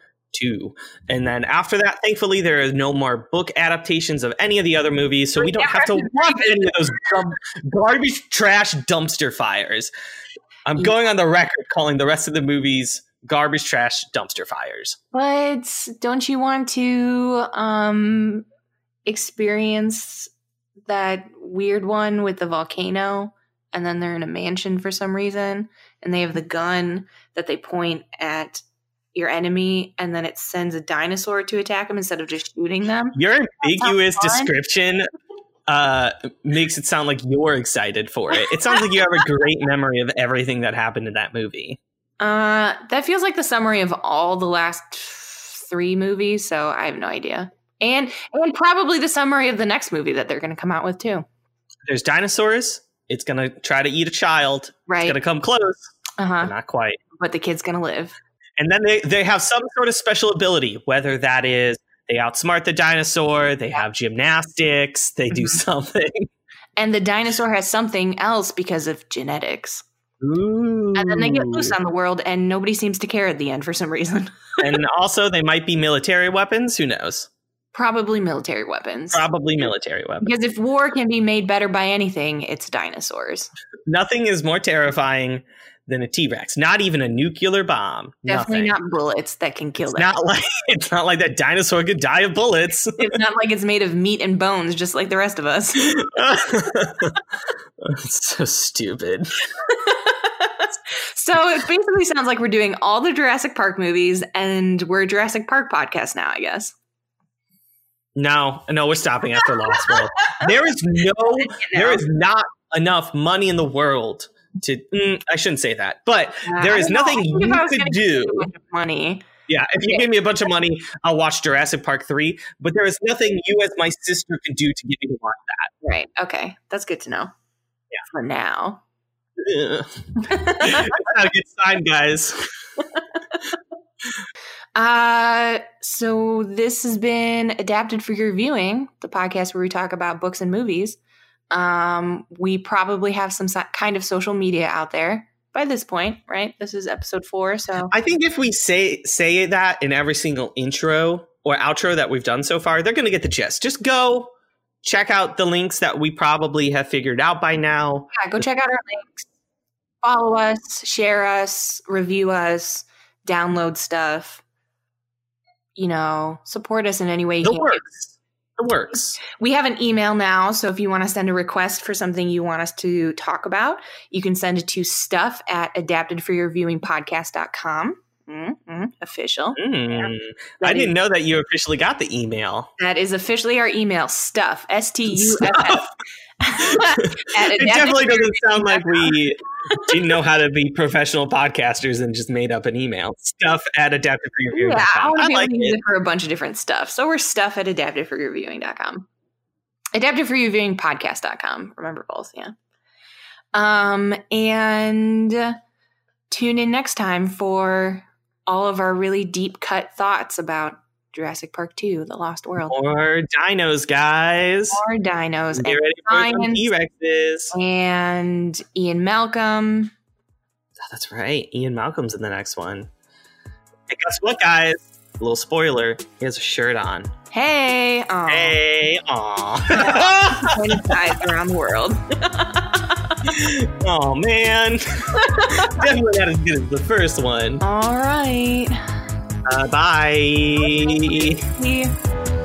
2. And then after that, thankfully, there is no more book adaptations of any of the other movies, so we don't have to watch any of those garbage trash dumpster fires. I'm going on the record calling the rest of the movies garbage trash dumpster fires. But don't you want to um experience that weird one with the volcano and then they're in a mansion for some reason and they have the gun that they point at your enemy and then it sends a dinosaur to attack them instead of just shooting them? Your ambiguous description uh, makes it sound like you're excited for it. It sounds like you have a great memory of everything that happened in that movie. Uh that feels like the summary of all the last 3 movies, so I have no idea. And and probably the summary of the next movie that they're going to come out with too. There's dinosaurs. It's gonna try to eat a child. Right. It's gonna come close, Uh-huh. not quite. But the kid's going to live. And then they, they have some sort of special ability, whether that is they outsmart the dinosaur, they have gymnastics, they do Mhm. something. and the dinosaur has something else because of genetics. Ooh. And then they get loose on the world, and nobody seems to care at the end for some reason. and also, they might be military weapons. Who knows? Probably military weapons. Probably military weapons. Because if war can be made better by anything, it's dinosaurs. Nothing is more terrifying than a T Rex. Not even a nuclear bomb. Definitely Nothing. not bullets that can kill It's them. not like it's not like that dinosaur could die of bullets. it's not like it's made of meat and bones, just like the rest of us. it's so stupid. so it basically sounds like we're doing all the Jurassic Park movies, and we're a Jurassic Park podcast now, I guess. No, no, we're stopping after Lost World. There is no, there is not enough money in the world to. mm, I shouldn't say that, but there is nothing I think if you could do. give you a bunch of money. Yeah, if you give me a bunch of money, I'll watch Jurassic Park three. But there is nothing you, as my sister, could do to get me to watch that. Right. Okay. That's good to know. Yeah. For now. that. Ugh. It's not a good sign, guys. uh so this has been adapted for your viewing, the podcast where we talk about books and movies. Um we probably have some kind of social media out there by this point, right? This is episode 4, so I think if we say say that in every single intro or outro that we've done so far, they're going to get the gist. Just go check out the links that we probably have figured out by now. yeah, go check out our links. Follow us, share us, review us, download stuff. You know, support us in any way you The can. works. The works. We have an email now, so if you want to send a request for something you want us to talk about, you can send it to stuff at adaptedforyourviewingpodcast.com. Mm-hmm. Official. Mm. I That didn't is- know that you officially got the email. That is officially our email, stuff, S T U F F. it definitely doesn't sound like we didn't know how to be professional podcasters and just made up an email. Stuff at adaptive for your Yeah, I want to I be like use it. for a bunch of different stuff. So we're stuff at adaptedforyourviewing.com. Adaptedforyourviewingpodcast.com. Remember both, yeah. Um, and tune in next time for all of our really deep cut thoughts about Jurassic Park 2, The Lost World. More dinos, guys. More dinos Get ready for. T Rexes. and Ian Malcolm. Ah, that's right. Ian Malcolm's in the next one. And guess what, guys? A little spoiler. He has a shirt on. Hey, oh, Hey, aw. sides around the world. oh man. Definitely not as good as the first one. All right. Uh, bye. Bye.